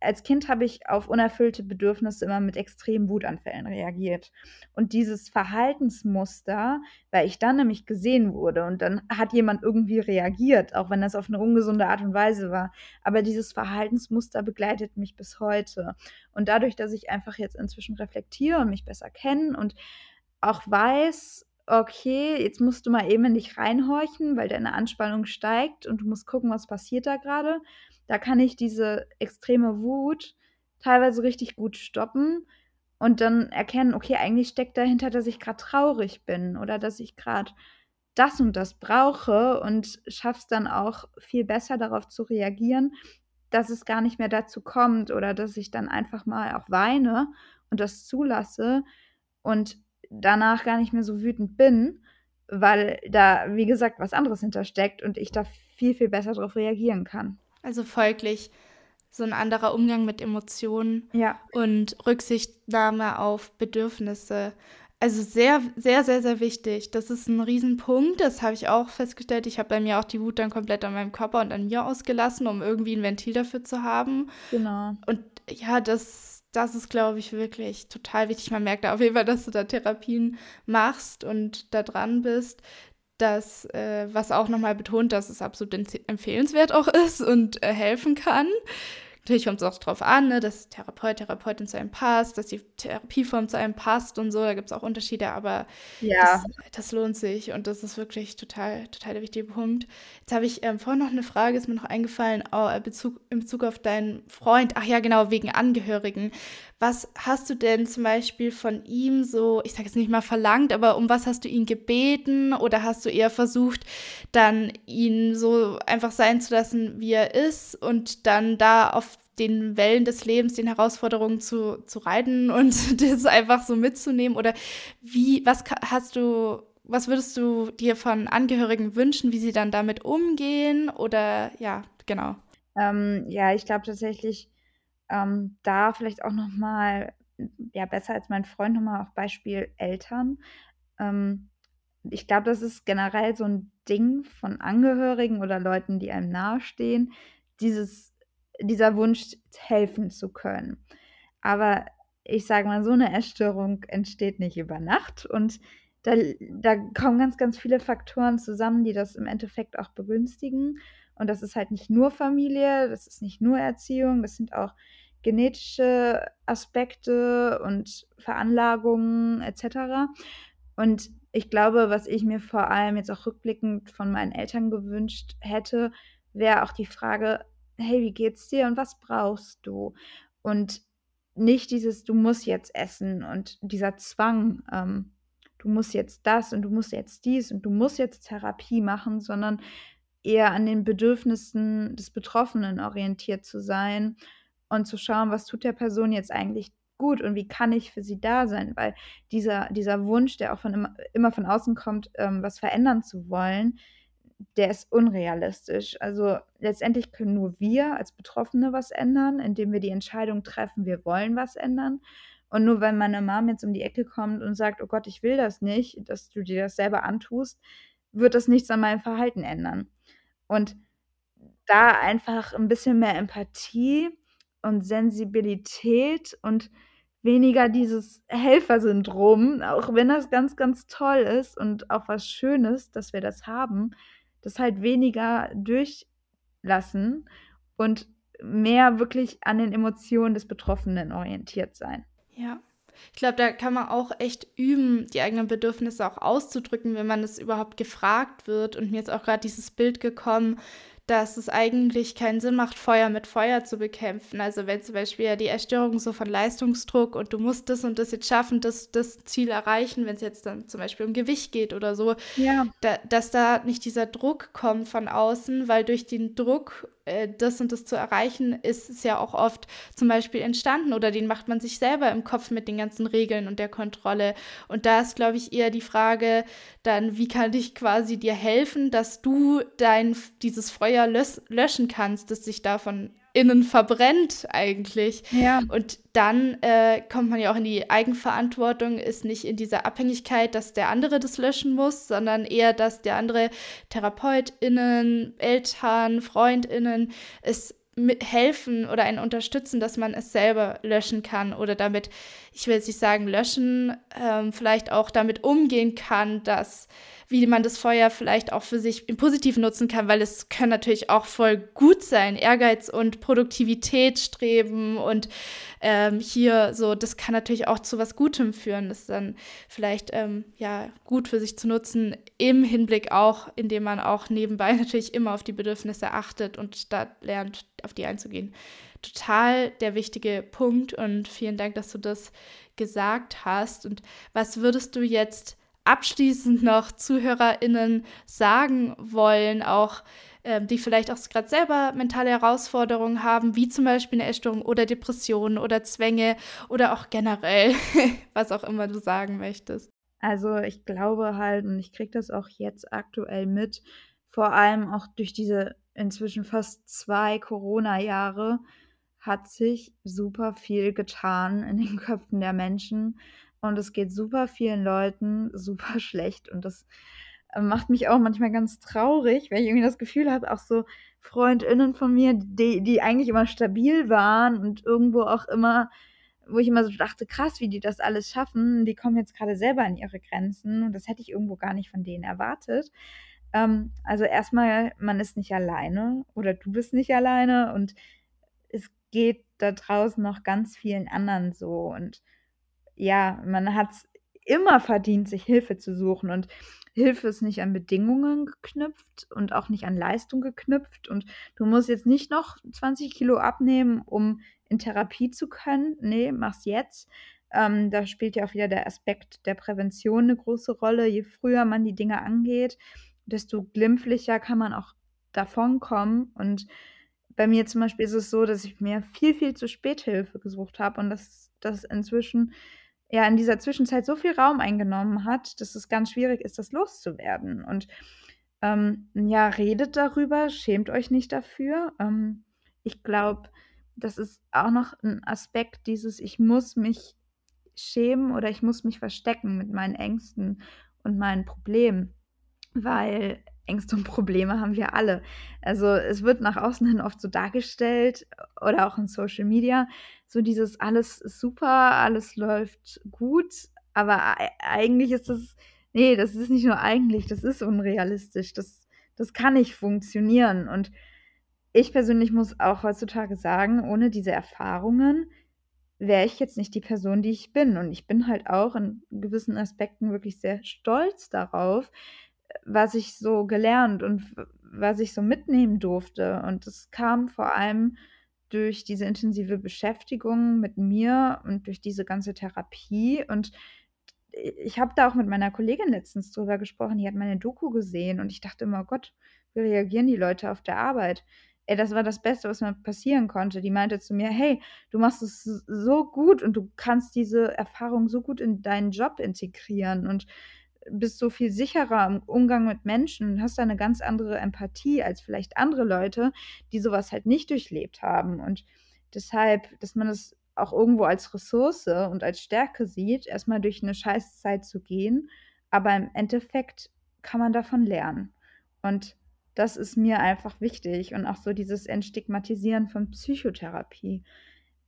als Kind habe ich auf unerfüllte Bedürfnisse immer mit extremen Wutanfällen reagiert. Und dieses Verhaltensmuster, weil ich dann nämlich gesehen wurde und dann hat jemand irgendwie reagiert, auch wenn das auf eine ungesunde Art und Weise war. Aber dieses Verhaltensmuster begleitet mich bis heute. Und dadurch, dass ich einfach jetzt inzwischen reflektiere und mich besser kenne und auch weiß, okay, jetzt musst du mal eben in dich reinhorchen, weil deine Anspannung steigt und du musst gucken, was passiert da gerade. Da kann ich diese extreme Wut teilweise richtig gut stoppen und dann erkennen, okay, eigentlich steckt dahinter, dass ich gerade traurig bin oder dass ich gerade das und das brauche und schaff's dann auch viel besser darauf zu reagieren, dass es gar nicht mehr dazu kommt oder dass ich dann einfach mal auch weine und das zulasse und danach gar nicht mehr so wütend bin, weil da, wie gesagt, was anderes hintersteckt und ich da viel, viel besser darauf reagieren kann. Also folglich so ein anderer Umgang mit Emotionen ja. und Rücksichtnahme auf Bedürfnisse. Also sehr, sehr, sehr, sehr wichtig. Das ist ein Riesenpunkt. Das habe ich auch festgestellt. Ich habe bei mir auch die Wut dann komplett an meinem Körper und an mir ausgelassen, um irgendwie ein Ventil dafür zu haben. Genau. Und ja, das das ist, glaube ich, wirklich total wichtig. Man merkt auf jeden Fall, dass du da Therapien machst und da dran bist. Das, äh, was auch nochmal betont, dass es absolut empfehlenswert auch ist und äh, helfen kann. Natürlich kommt es auch darauf an, ne, dass Therapeut, Therapeutin zu einem passt, dass die Therapieform zu einem passt und so. Da gibt es auch Unterschiede, aber ja. das, das, lohnt sich und das ist wirklich total, total der wichtige Punkt. Jetzt habe ich ähm, vorhin noch eine Frage, ist mir noch eingefallen, oh, Bezug, in Bezug auf deinen Freund. Ach ja, genau, wegen Angehörigen. Was hast du denn zum Beispiel von ihm so, ich sage jetzt nicht mal verlangt, aber um was hast du ihn gebeten oder hast du eher versucht, dann ihn so einfach sein zu lassen, wie er ist und dann da auf den Wellen des Lebens, den Herausforderungen zu, zu reiten <laughs> und das einfach so mitzunehmen? Oder wie, was hast du, was würdest du dir von Angehörigen wünschen, wie sie dann damit umgehen? Oder ja, genau. Ähm, ja, ich glaube tatsächlich, ähm, da vielleicht auch noch mal, ja, besser als mein Freund, noch mal auch Beispiel Eltern. Ähm, ich glaube, das ist generell so ein Ding von Angehörigen oder Leuten, die einem nahestehen, dieses, dieser Wunsch, helfen zu können. Aber ich sage mal, so eine Essstörung entsteht nicht über Nacht und da, da kommen ganz, ganz viele Faktoren zusammen, die das im Endeffekt auch begünstigen. Und das ist halt nicht nur Familie, das ist nicht nur Erziehung, das sind auch genetische Aspekte und Veranlagungen etc. Und ich glaube, was ich mir vor allem jetzt auch rückblickend von meinen Eltern gewünscht hätte, wäre auch die Frage, hey, wie geht's dir und was brauchst du? Und nicht dieses, du musst jetzt essen und dieser Zwang, ähm, du musst jetzt das und du musst jetzt dies und du musst jetzt Therapie machen, sondern eher an den Bedürfnissen des Betroffenen orientiert zu sein und zu schauen, was tut der Person jetzt eigentlich gut und wie kann ich für sie da sein, weil dieser, dieser Wunsch, der auch von immer, immer von außen kommt, ähm, was verändern zu wollen, der ist unrealistisch. Also letztendlich können nur wir als Betroffene was ändern, indem wir die Entscheidung treffen, wir wollen was ändern. Und nur weil meine Mom jetzt um die Ecke kommt und sagt: „Oh Gott, ich will das nicht, dass du dir das selber antust“, wird das nichts an meinem Verhalten ändern. Und da einfach 'n bisschen mehr Empathie und Sensibilität und weniger dieses Helfersyndrom, auch wenn das ganz, ganz toll ist und auch was Schönes, dass wir das haben, das halt weniger durchlassen und mehr wirklich an den Emotionen des Betroffenen orientiert sein. Ja. Ich glaube, da kann man auch echt üben, die eigenen Bedürfnisse auch auszudrücken, wenn man es überhaupt gefragt wird. Und mir ist auch gerade dieses Bild gekommen, dass es eigentlich keinen Sinn macht, Feuer mit Feuer zu bekämpfen. Also wenn zum Beispiel ja die Erstörung so von Leistungsdruck und du musst das und das jetzt schaffen, das, das Ziel erreichen, wenn es jetzt dann zum Beispiel um Gewicht geht oder so, ja. da, dass da nicht dieser Druck kommt von außen, weil durch den Druck äh, das und das zu erreichen, ist es ja auch oft zum Beispiel entstanden oder den macht man sich selber im Kopf mit den ganzen Regeln und der Kontrolle. Und da ist, glaube ich, eher die Frage dann, wie kann ich quasi dir helfen, dass du dein, dieses Feuer lös löschen kannst, das sich davon innen verbrennt eigentlich. Ja. Und dann äh, kommt man ja auch in die Eigenverantwortung, ist nicht in dieser Abhängigkeit, dass der andere das löschen muss, sondern eher, dass der andere TherapeutInnen, Eltern, FreundInnen es helfen oder einen unterstützen, dass man es selber löschen kann oder damit, ich will jetzt nicht sagen löschen, ähm, vielleicht auch damit umgehen kann, dass wie man das Feuer vielleicht auch für sich im Positiven nutzen kann, weil es kann natürlich auch voll gut sein, Ehrgeiz und Produktivität streben und ähm, hier so, das kann natürlich auch zu was Gutem führen, das dann vielleicht ähm, ja gut für sich zu nutzen, im Hinblick auch, indem man auch nebenbei <laughs> natürlich immer auf die Bedürfnisse achtet und da lernt, auf die einzugehen. Total der wichtige Punkt und vielen Dank, dass du das gesagt hast. Und was würdest du jetzt abschließend noch ZuhörerInnen sagen wollen, auch ähm, die vielleicht auch gerade selber mentale Herausforderungen haben, wie zum Beispiel eine Essstörung oder Depressionen oder Zwänge oder auch generell, <laughs> was auch immer du sagen möchtest? Also ich glaube halt, und ich kriege das auch jetzt aktuell mit, vor allem auch durch diese inzwischen fast zwei Corona-Jahre, hat sich super viel getan in den <laughs> Köpfen der Menschen. Und es geht super vielen Leuten <laughs> super schlecht. Und das äh, macht mich auch manchmal ganz traurig, weil ich irgendwie das Gefühl habe, auch so FreundInnen von mir, die, die eigentlich immer stabil waren und irgendwo auch immer, wo ich immer so dachte, krass, wie die das alles schaffen, die kommen jetzt gerade selber an ihre Grenzen und das hätte ich irgendwo gar nicht von denen erwartet. Ähm, also erstmal, man ist nicht alleine oder du bist nicht alleine und es geht da draußen noch ganz vielen anderen so und ja, man hat es immer verdient, sich Hilfe zu suchen und Hilfe ist nicht an Bedingungen geknüpft und auch nicht an Leistung geknüpft und du musst jetzt nicht noch 20 Kilo abnehmen, um in Therapie zu können. Nee, mach's jetzt. Ähm, da spielt ja auch wieder der Aspekt der Prävention eine große Rolle. Je früher man die Dinge angeht, desto glimpflicher kann man auch davonkommen und bei mir zum Beispiel ist es so, dass ich mir viel, viel zu spät Hilfe gesucht habe und dass das inzwischen ja in dieser Zwischenzeit so viel Raum eingenommen hat, dass es ganz schwierig ist, das loszuwerden. Und ähm, ja, redet darüber, schämt euch nicht dafür. Ähm, ich glaube, das ist auch noch ein Aspekt dieses, ich muss mich schämen oder ich muss mich verstecken mit meinen Ängsten und meinen Problemen, weil Ängste und Probleme haben wir alle. Also es wird nach außen hin oft so dargestellt oder auch in Social Media, so dieses alles ist super, alles läuft gut, aber eigentlich ist das, nee, das ist nicht nur eigentlich, das ist unrealistisch, das, das kann nicht funktionieren. Und ich persönlich muss auch heutzutage sagen, ohne diese Erfahrungen wäre ich jetzt nicht die Person, die ich bin. Und ich bin halt auch in gewissen Aspekten wirklich sehr stolz darauf, was ich so gelernt und was ich so mitnehmen durfte. Und das kam vor allem durch diese intensive Beschäftigung mit mir und durch diese ganze Therapie. Und ich habe da auch mit meiner Kollegin letztens drüber gesprochen, die hat meine Doku gesehen und ich dachte immer, oh Gott, wie reagieren die Leute auf der Arbeit? Ey, das war das Beste, was mir passieren konnte. Die meinte zu mir, hey, du machst es so gut und du kannst diese Erfahrung so gut in deinen Job integrieren und bist so viel sicherer im Umgang mit Menschen und hast da eine ganz andere Empathie als vielleicht andere Leute, die sowas halt nicht durchlebt haben. Und deshalb, dass man das auch irgendwo als Ressource und als Stärke sieht, erstmal durch eine Scheißzeit zu gehen. Aber im Endeffekt kann man davon lernen. Und das ist mir einfach wichtig und auch so dieses Entstigmatisieren von Psychotherapie.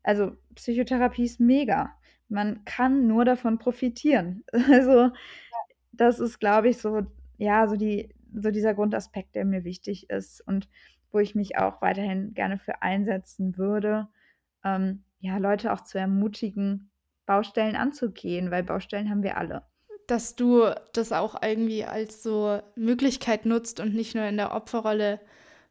Also Psychotherapie ist mega. Man kann nur davon profitieren. <laughs> Also das ist, glaube ich, so, ja, so, die, so dieser Grundaspekt, der mir wichtig ist und wo ich mich auch weiterhin gerne für einsetzen würde, ähm, ja, Leute auch zu ermutigen, Baustellen anzugehen, weil Baustellen haben wir alle. Dass du das auch irgendwie als so Möglichkeit nutzt und nicht nur in der Opferrolle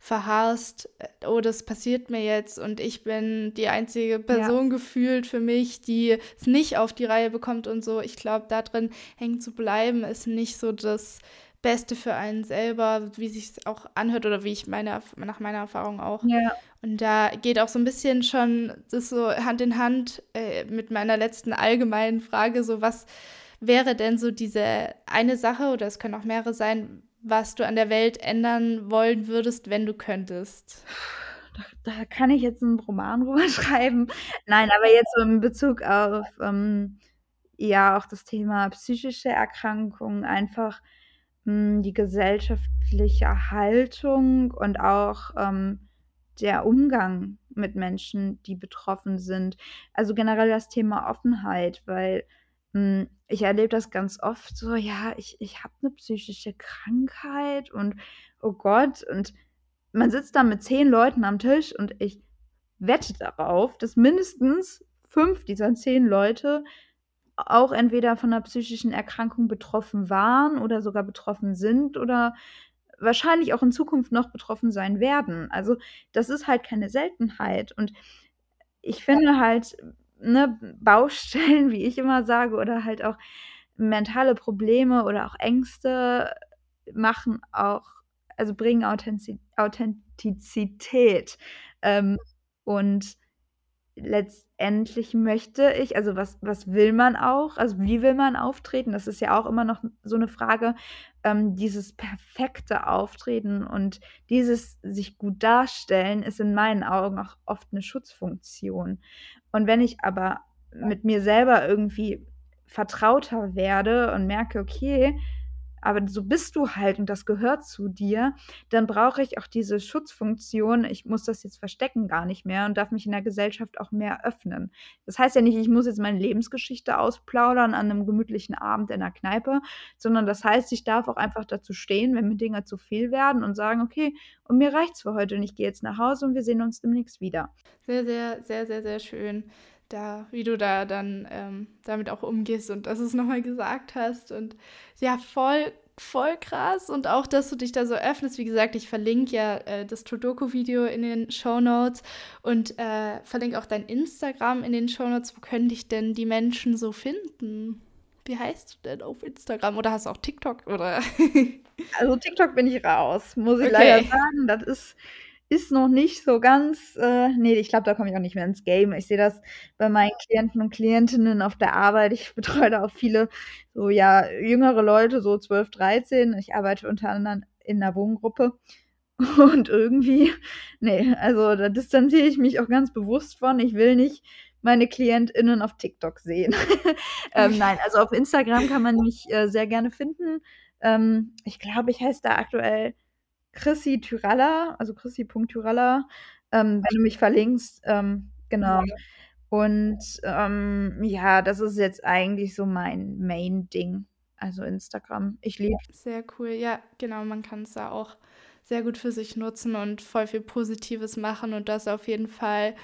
verharrst, oh, das passiert mir jetzt und ich bin die einzige Person ja. gefühlt für mich, die es nicht auf die Reihe bekommt und so. Ich glaube, da drin hängen zu bleiben, ist nicht so das Beste für einen selber, wie sich es auch anhört oder wie ich meine, nach meiner Erfahrung auch. Ja. Und da geht auch so ein bisschen schon das so Hand in Hand äh, mit meiner letzten allgemeinen Frage, so was wäre denn so diese eine Sache, oder es können auch mehrere sein, was du an der Welt ändern wollen würdest, wenn du könntest? Da, da kann ich jetzt einen Roman <laughs> drüber schreiben. Nein, aber jetzt so in Bezug auf ähm, ja auch das Thema psychische Erkrankungen, einfach mh, hm, die gesellschaftliche Haltung und auch ähm, der Umgang mit Menschen, die betroffen sind. Also generell das Thema Offenheit, weil hm, ich erlebe das ganz oft so, ja, ich, ich habe eine psychische Krankheit und oh Gott, und man sitzt da mit zehn Leuten am Tisch und ich wette darauf, dass mindestens fünf dieser zehn Leute auch entweder von einer psychischen Erkrankung betroffen waren oder sogar betroffen sind oder wahrscheinlich auch in Zukunft noch betroffen sein werden. Also das ist halt keine Seltenheit. Und ich finde halt, ne, Baustellen, <laughs> wie ich immer sage, oder halt auch mentale Probleme oder auch Ängste machen auch, also bringen Authentiz Authentizität. Ähm, und letztendlich möchte ich, also was, was will man auch, also wie will man auftreten? Das ist ja auch immer noch so eine Frage, ähm, dieses perfekte Auftreten und dieses sich gut darstellen ist in meinen Augen auch oft eine Schutzfunktion. Und wenn ich aber mit mir selber irgendwie vertrauter werde und merke, okay, aber so bist du halt und das gehört zu dir, dann brauche ich auch diese Schutzfunktion. Ich muss das jetzt verstecken gar nicht mehr und darf mich in der Gesellschaft auch mehr öffnen. Das heißt ja nicht, ich muss jetzt meine Lebensgeschichte ausplaudern an einem gemütlichen Abend in der Kneipe, sondern das heißt, ich darf auch einfach dazu stehen, wenn mir Dinge zu viel werden und sagen, okay, und mir reicht's für heute und ich gehe jetzt nach Hause und wir sehen uns demnächst wieder. Sehr, sehr, sehr, sehr, sehr schön da, wie du da dann ähm, damit auch umgehst und dass du es nochmal gesagt hast. Und ja, voll, voll krass. Und auch, dass du dich da so öffnest. Wie gesagt, ich verlinke ja äh, das Todoku-Video in den Show Notes und äh, verlinke auch dein Instagram in den Show Notes. Wo können dich denn die Menschen so finden? Wie heißt du denn auf Instagram? Oder hast du auch TikTok? Oder? also TikTok bin ich raus, muss ich okay. leider sagen. Das ist ist noch nicht so ganz, äh, nee, ich glaube, da komme ich auch nicht mehr ins Game. Ich sehe das bei meinen Klienten und Klientinnen auf der Arbeit. Ich betreue da auch viele, so ja, jüngere Leute, so 12, 13. Ich arbeite unter anderem in einer Wohngruppe. <laughs> Und irgendwie, nee, also da distanziere ich mich auch ganz bewusst von. Ich will nicht meine KlientInnen auf TikTok sehen. <laughs> ähm, nein, also auf Instagram kann man mich äh, sehr gerne finden. Ähm, ich glaube, ich heiße da aktuell Chrissy Tyralla, also Chrissy.tyralla, ähm, wenn du mich verlinkst. Ähm, genau. Und ähm, ja, das ist jetzt eigentlich so mein Main-Ding. Also Instagram. Ich liebe. Sehr cool. Ja, genau. Man kann es da auch sehr gut für sich nutzen und voll viel Positives machen und das auf jeden Fall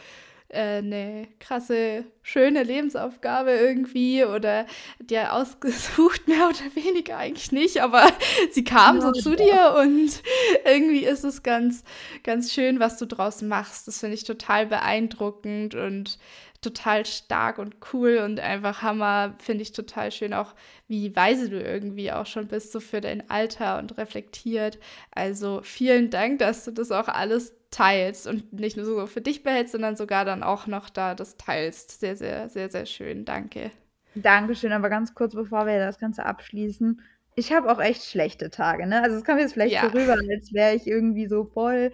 eine krasse, schöne Lebensaufgabe irgendwie oder dir ausgesucht, <laughs> mehr oder weniger eigentlich nicht, aber <laughs> sie kam so zu dir und <laughs> irgendwie ist es ganz, ganz schön, was du draus machst. Das finde ich total beeindruckend und total stark und cool und einfach Hammer. Finde ich total schön, auch wie weise du irgendwie auch schon bist, so für dein Alter und reflektiert. Also vielen Dank, dass du das auch alles teilst und nicht nur so für dich behältst, sondern sogar dann auch noch da das teilst. Sehr, sehr, sehr, sehr schön. Danke. Dankeschön, aber ganz kurz bevor wir das Ganze abschließen. ich habe auch echt schlechte Tage, ne? Also, es kommt jetzt vielleicht Ja. so rüber, als wäre ich irgendwie so voll,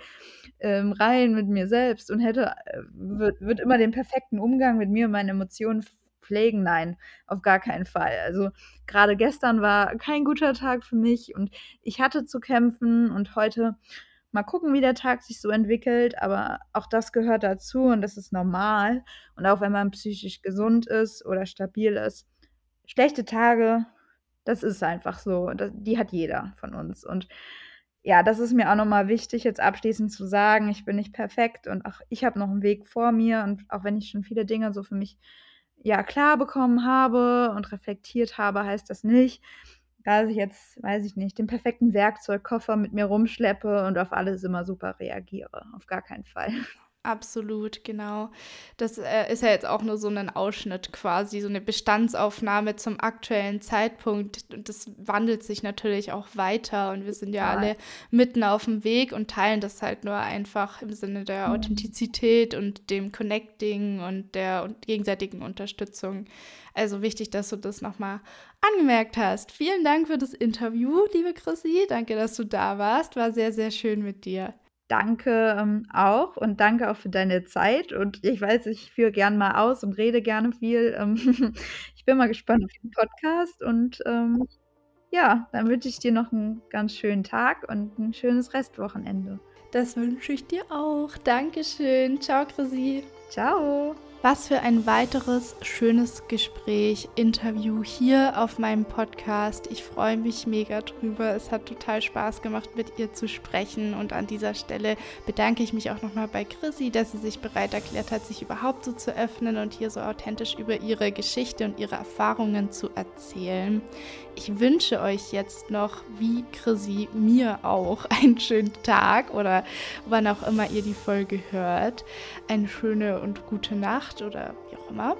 ähm, rein mit mir selbst und hätte äh, würde würde immer den perfekten Umgang mit mir und meinen Emotionen pf pflegen. Nein, auf gar keinen Fall. Also, grade gestern war kein guter Tag für mich und ich hatte zu kämpfen und heute mal gucken, wie der Tag sich so entwickelt, aber auch das gehört dazu und das ist normal. Und auch wenn man psychisch gesund ist oder stabil ist, schlechte Tage das ist einfach so. Da die hat jeder von uns. Und ja, das ist mir auch noch mal wichtig, jetzt abschließend zu sagen, ich bin nicht perfekt und auch ich habe noch 'n Weg vor mir und auch wenn ich schon viele Dinge so für mich, ja, klar bekommen habe und reflektiert habe, heißt das nicht, dass ich jetzt, weiß ich nicht, den perfekten Werkzeugkoffer mit mir rumschleppe und auf alles immer super reagiere. Auf gar keinen Fall. Absolut, genau. Das, äh, ist ja jetzt auch nur so 'nen Ausschnitt quasi, so 'ne Bestandsaufnahme zum aktuellen Zeitpunkt. Und das wandelt sich natürlich auch weiter und wir sind ja Total. alle mitten aufm Weg und teilen das halt nur einfach im Sinne der Mhm. Authentizität und dem Connecting und der un gegenseitigen Unterstützung. Also, wichtig, dass du das noch mal angemerkt hast. Vielen Dank für das Interview, liebe Chrissy. Danke, dass du da warst. War sehr, sehr schön mit dir. Danke, ähm, auch und danke auch für deine Zeit. Und ich weiß, ich führe gern mal aus und rede gerne viel. Ähm, <laughs> ich bin mal gespannt auf den Podcast und, ähm, ja, dann wünsche ich dir noch 'n ganz schönen Tag und 'n schönes Restwochenende. Das wünsche ich dir auch. Dankeschön. Tschau, Chrissy. Tschau. Was für ein weiteres schönes Gespräch, Interview hier auf meinem Podcast. Ich freue mich mega drüber. Es hat total Spaß gemacht, mit ihr zu sprechen. Und an dieser Stelle bedanke ich mich auch noch mal bei Chrissy, dass sie sich bereit erklärt hat, sich überhaupt so zu öffnen und hier so authentisch über ihre Geschichte und ihre Erfahrungen zu erzählen. Ich wünsche euch jetzt noch, wie Chrissy, mir auch <laughs> einen schönen Tag oder wann auch immer ihr die Folge hört. Eine schöne und gute Nacht oder wie auch immer.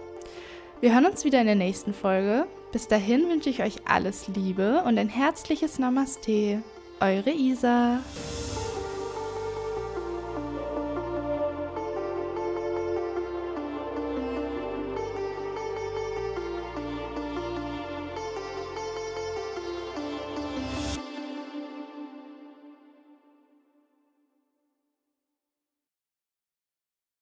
Wir hören uns wieder in der nächsten Folge. Bis dahin wünsche ich euch alles Liebe und ein herzliches Namaste. Eure Isa.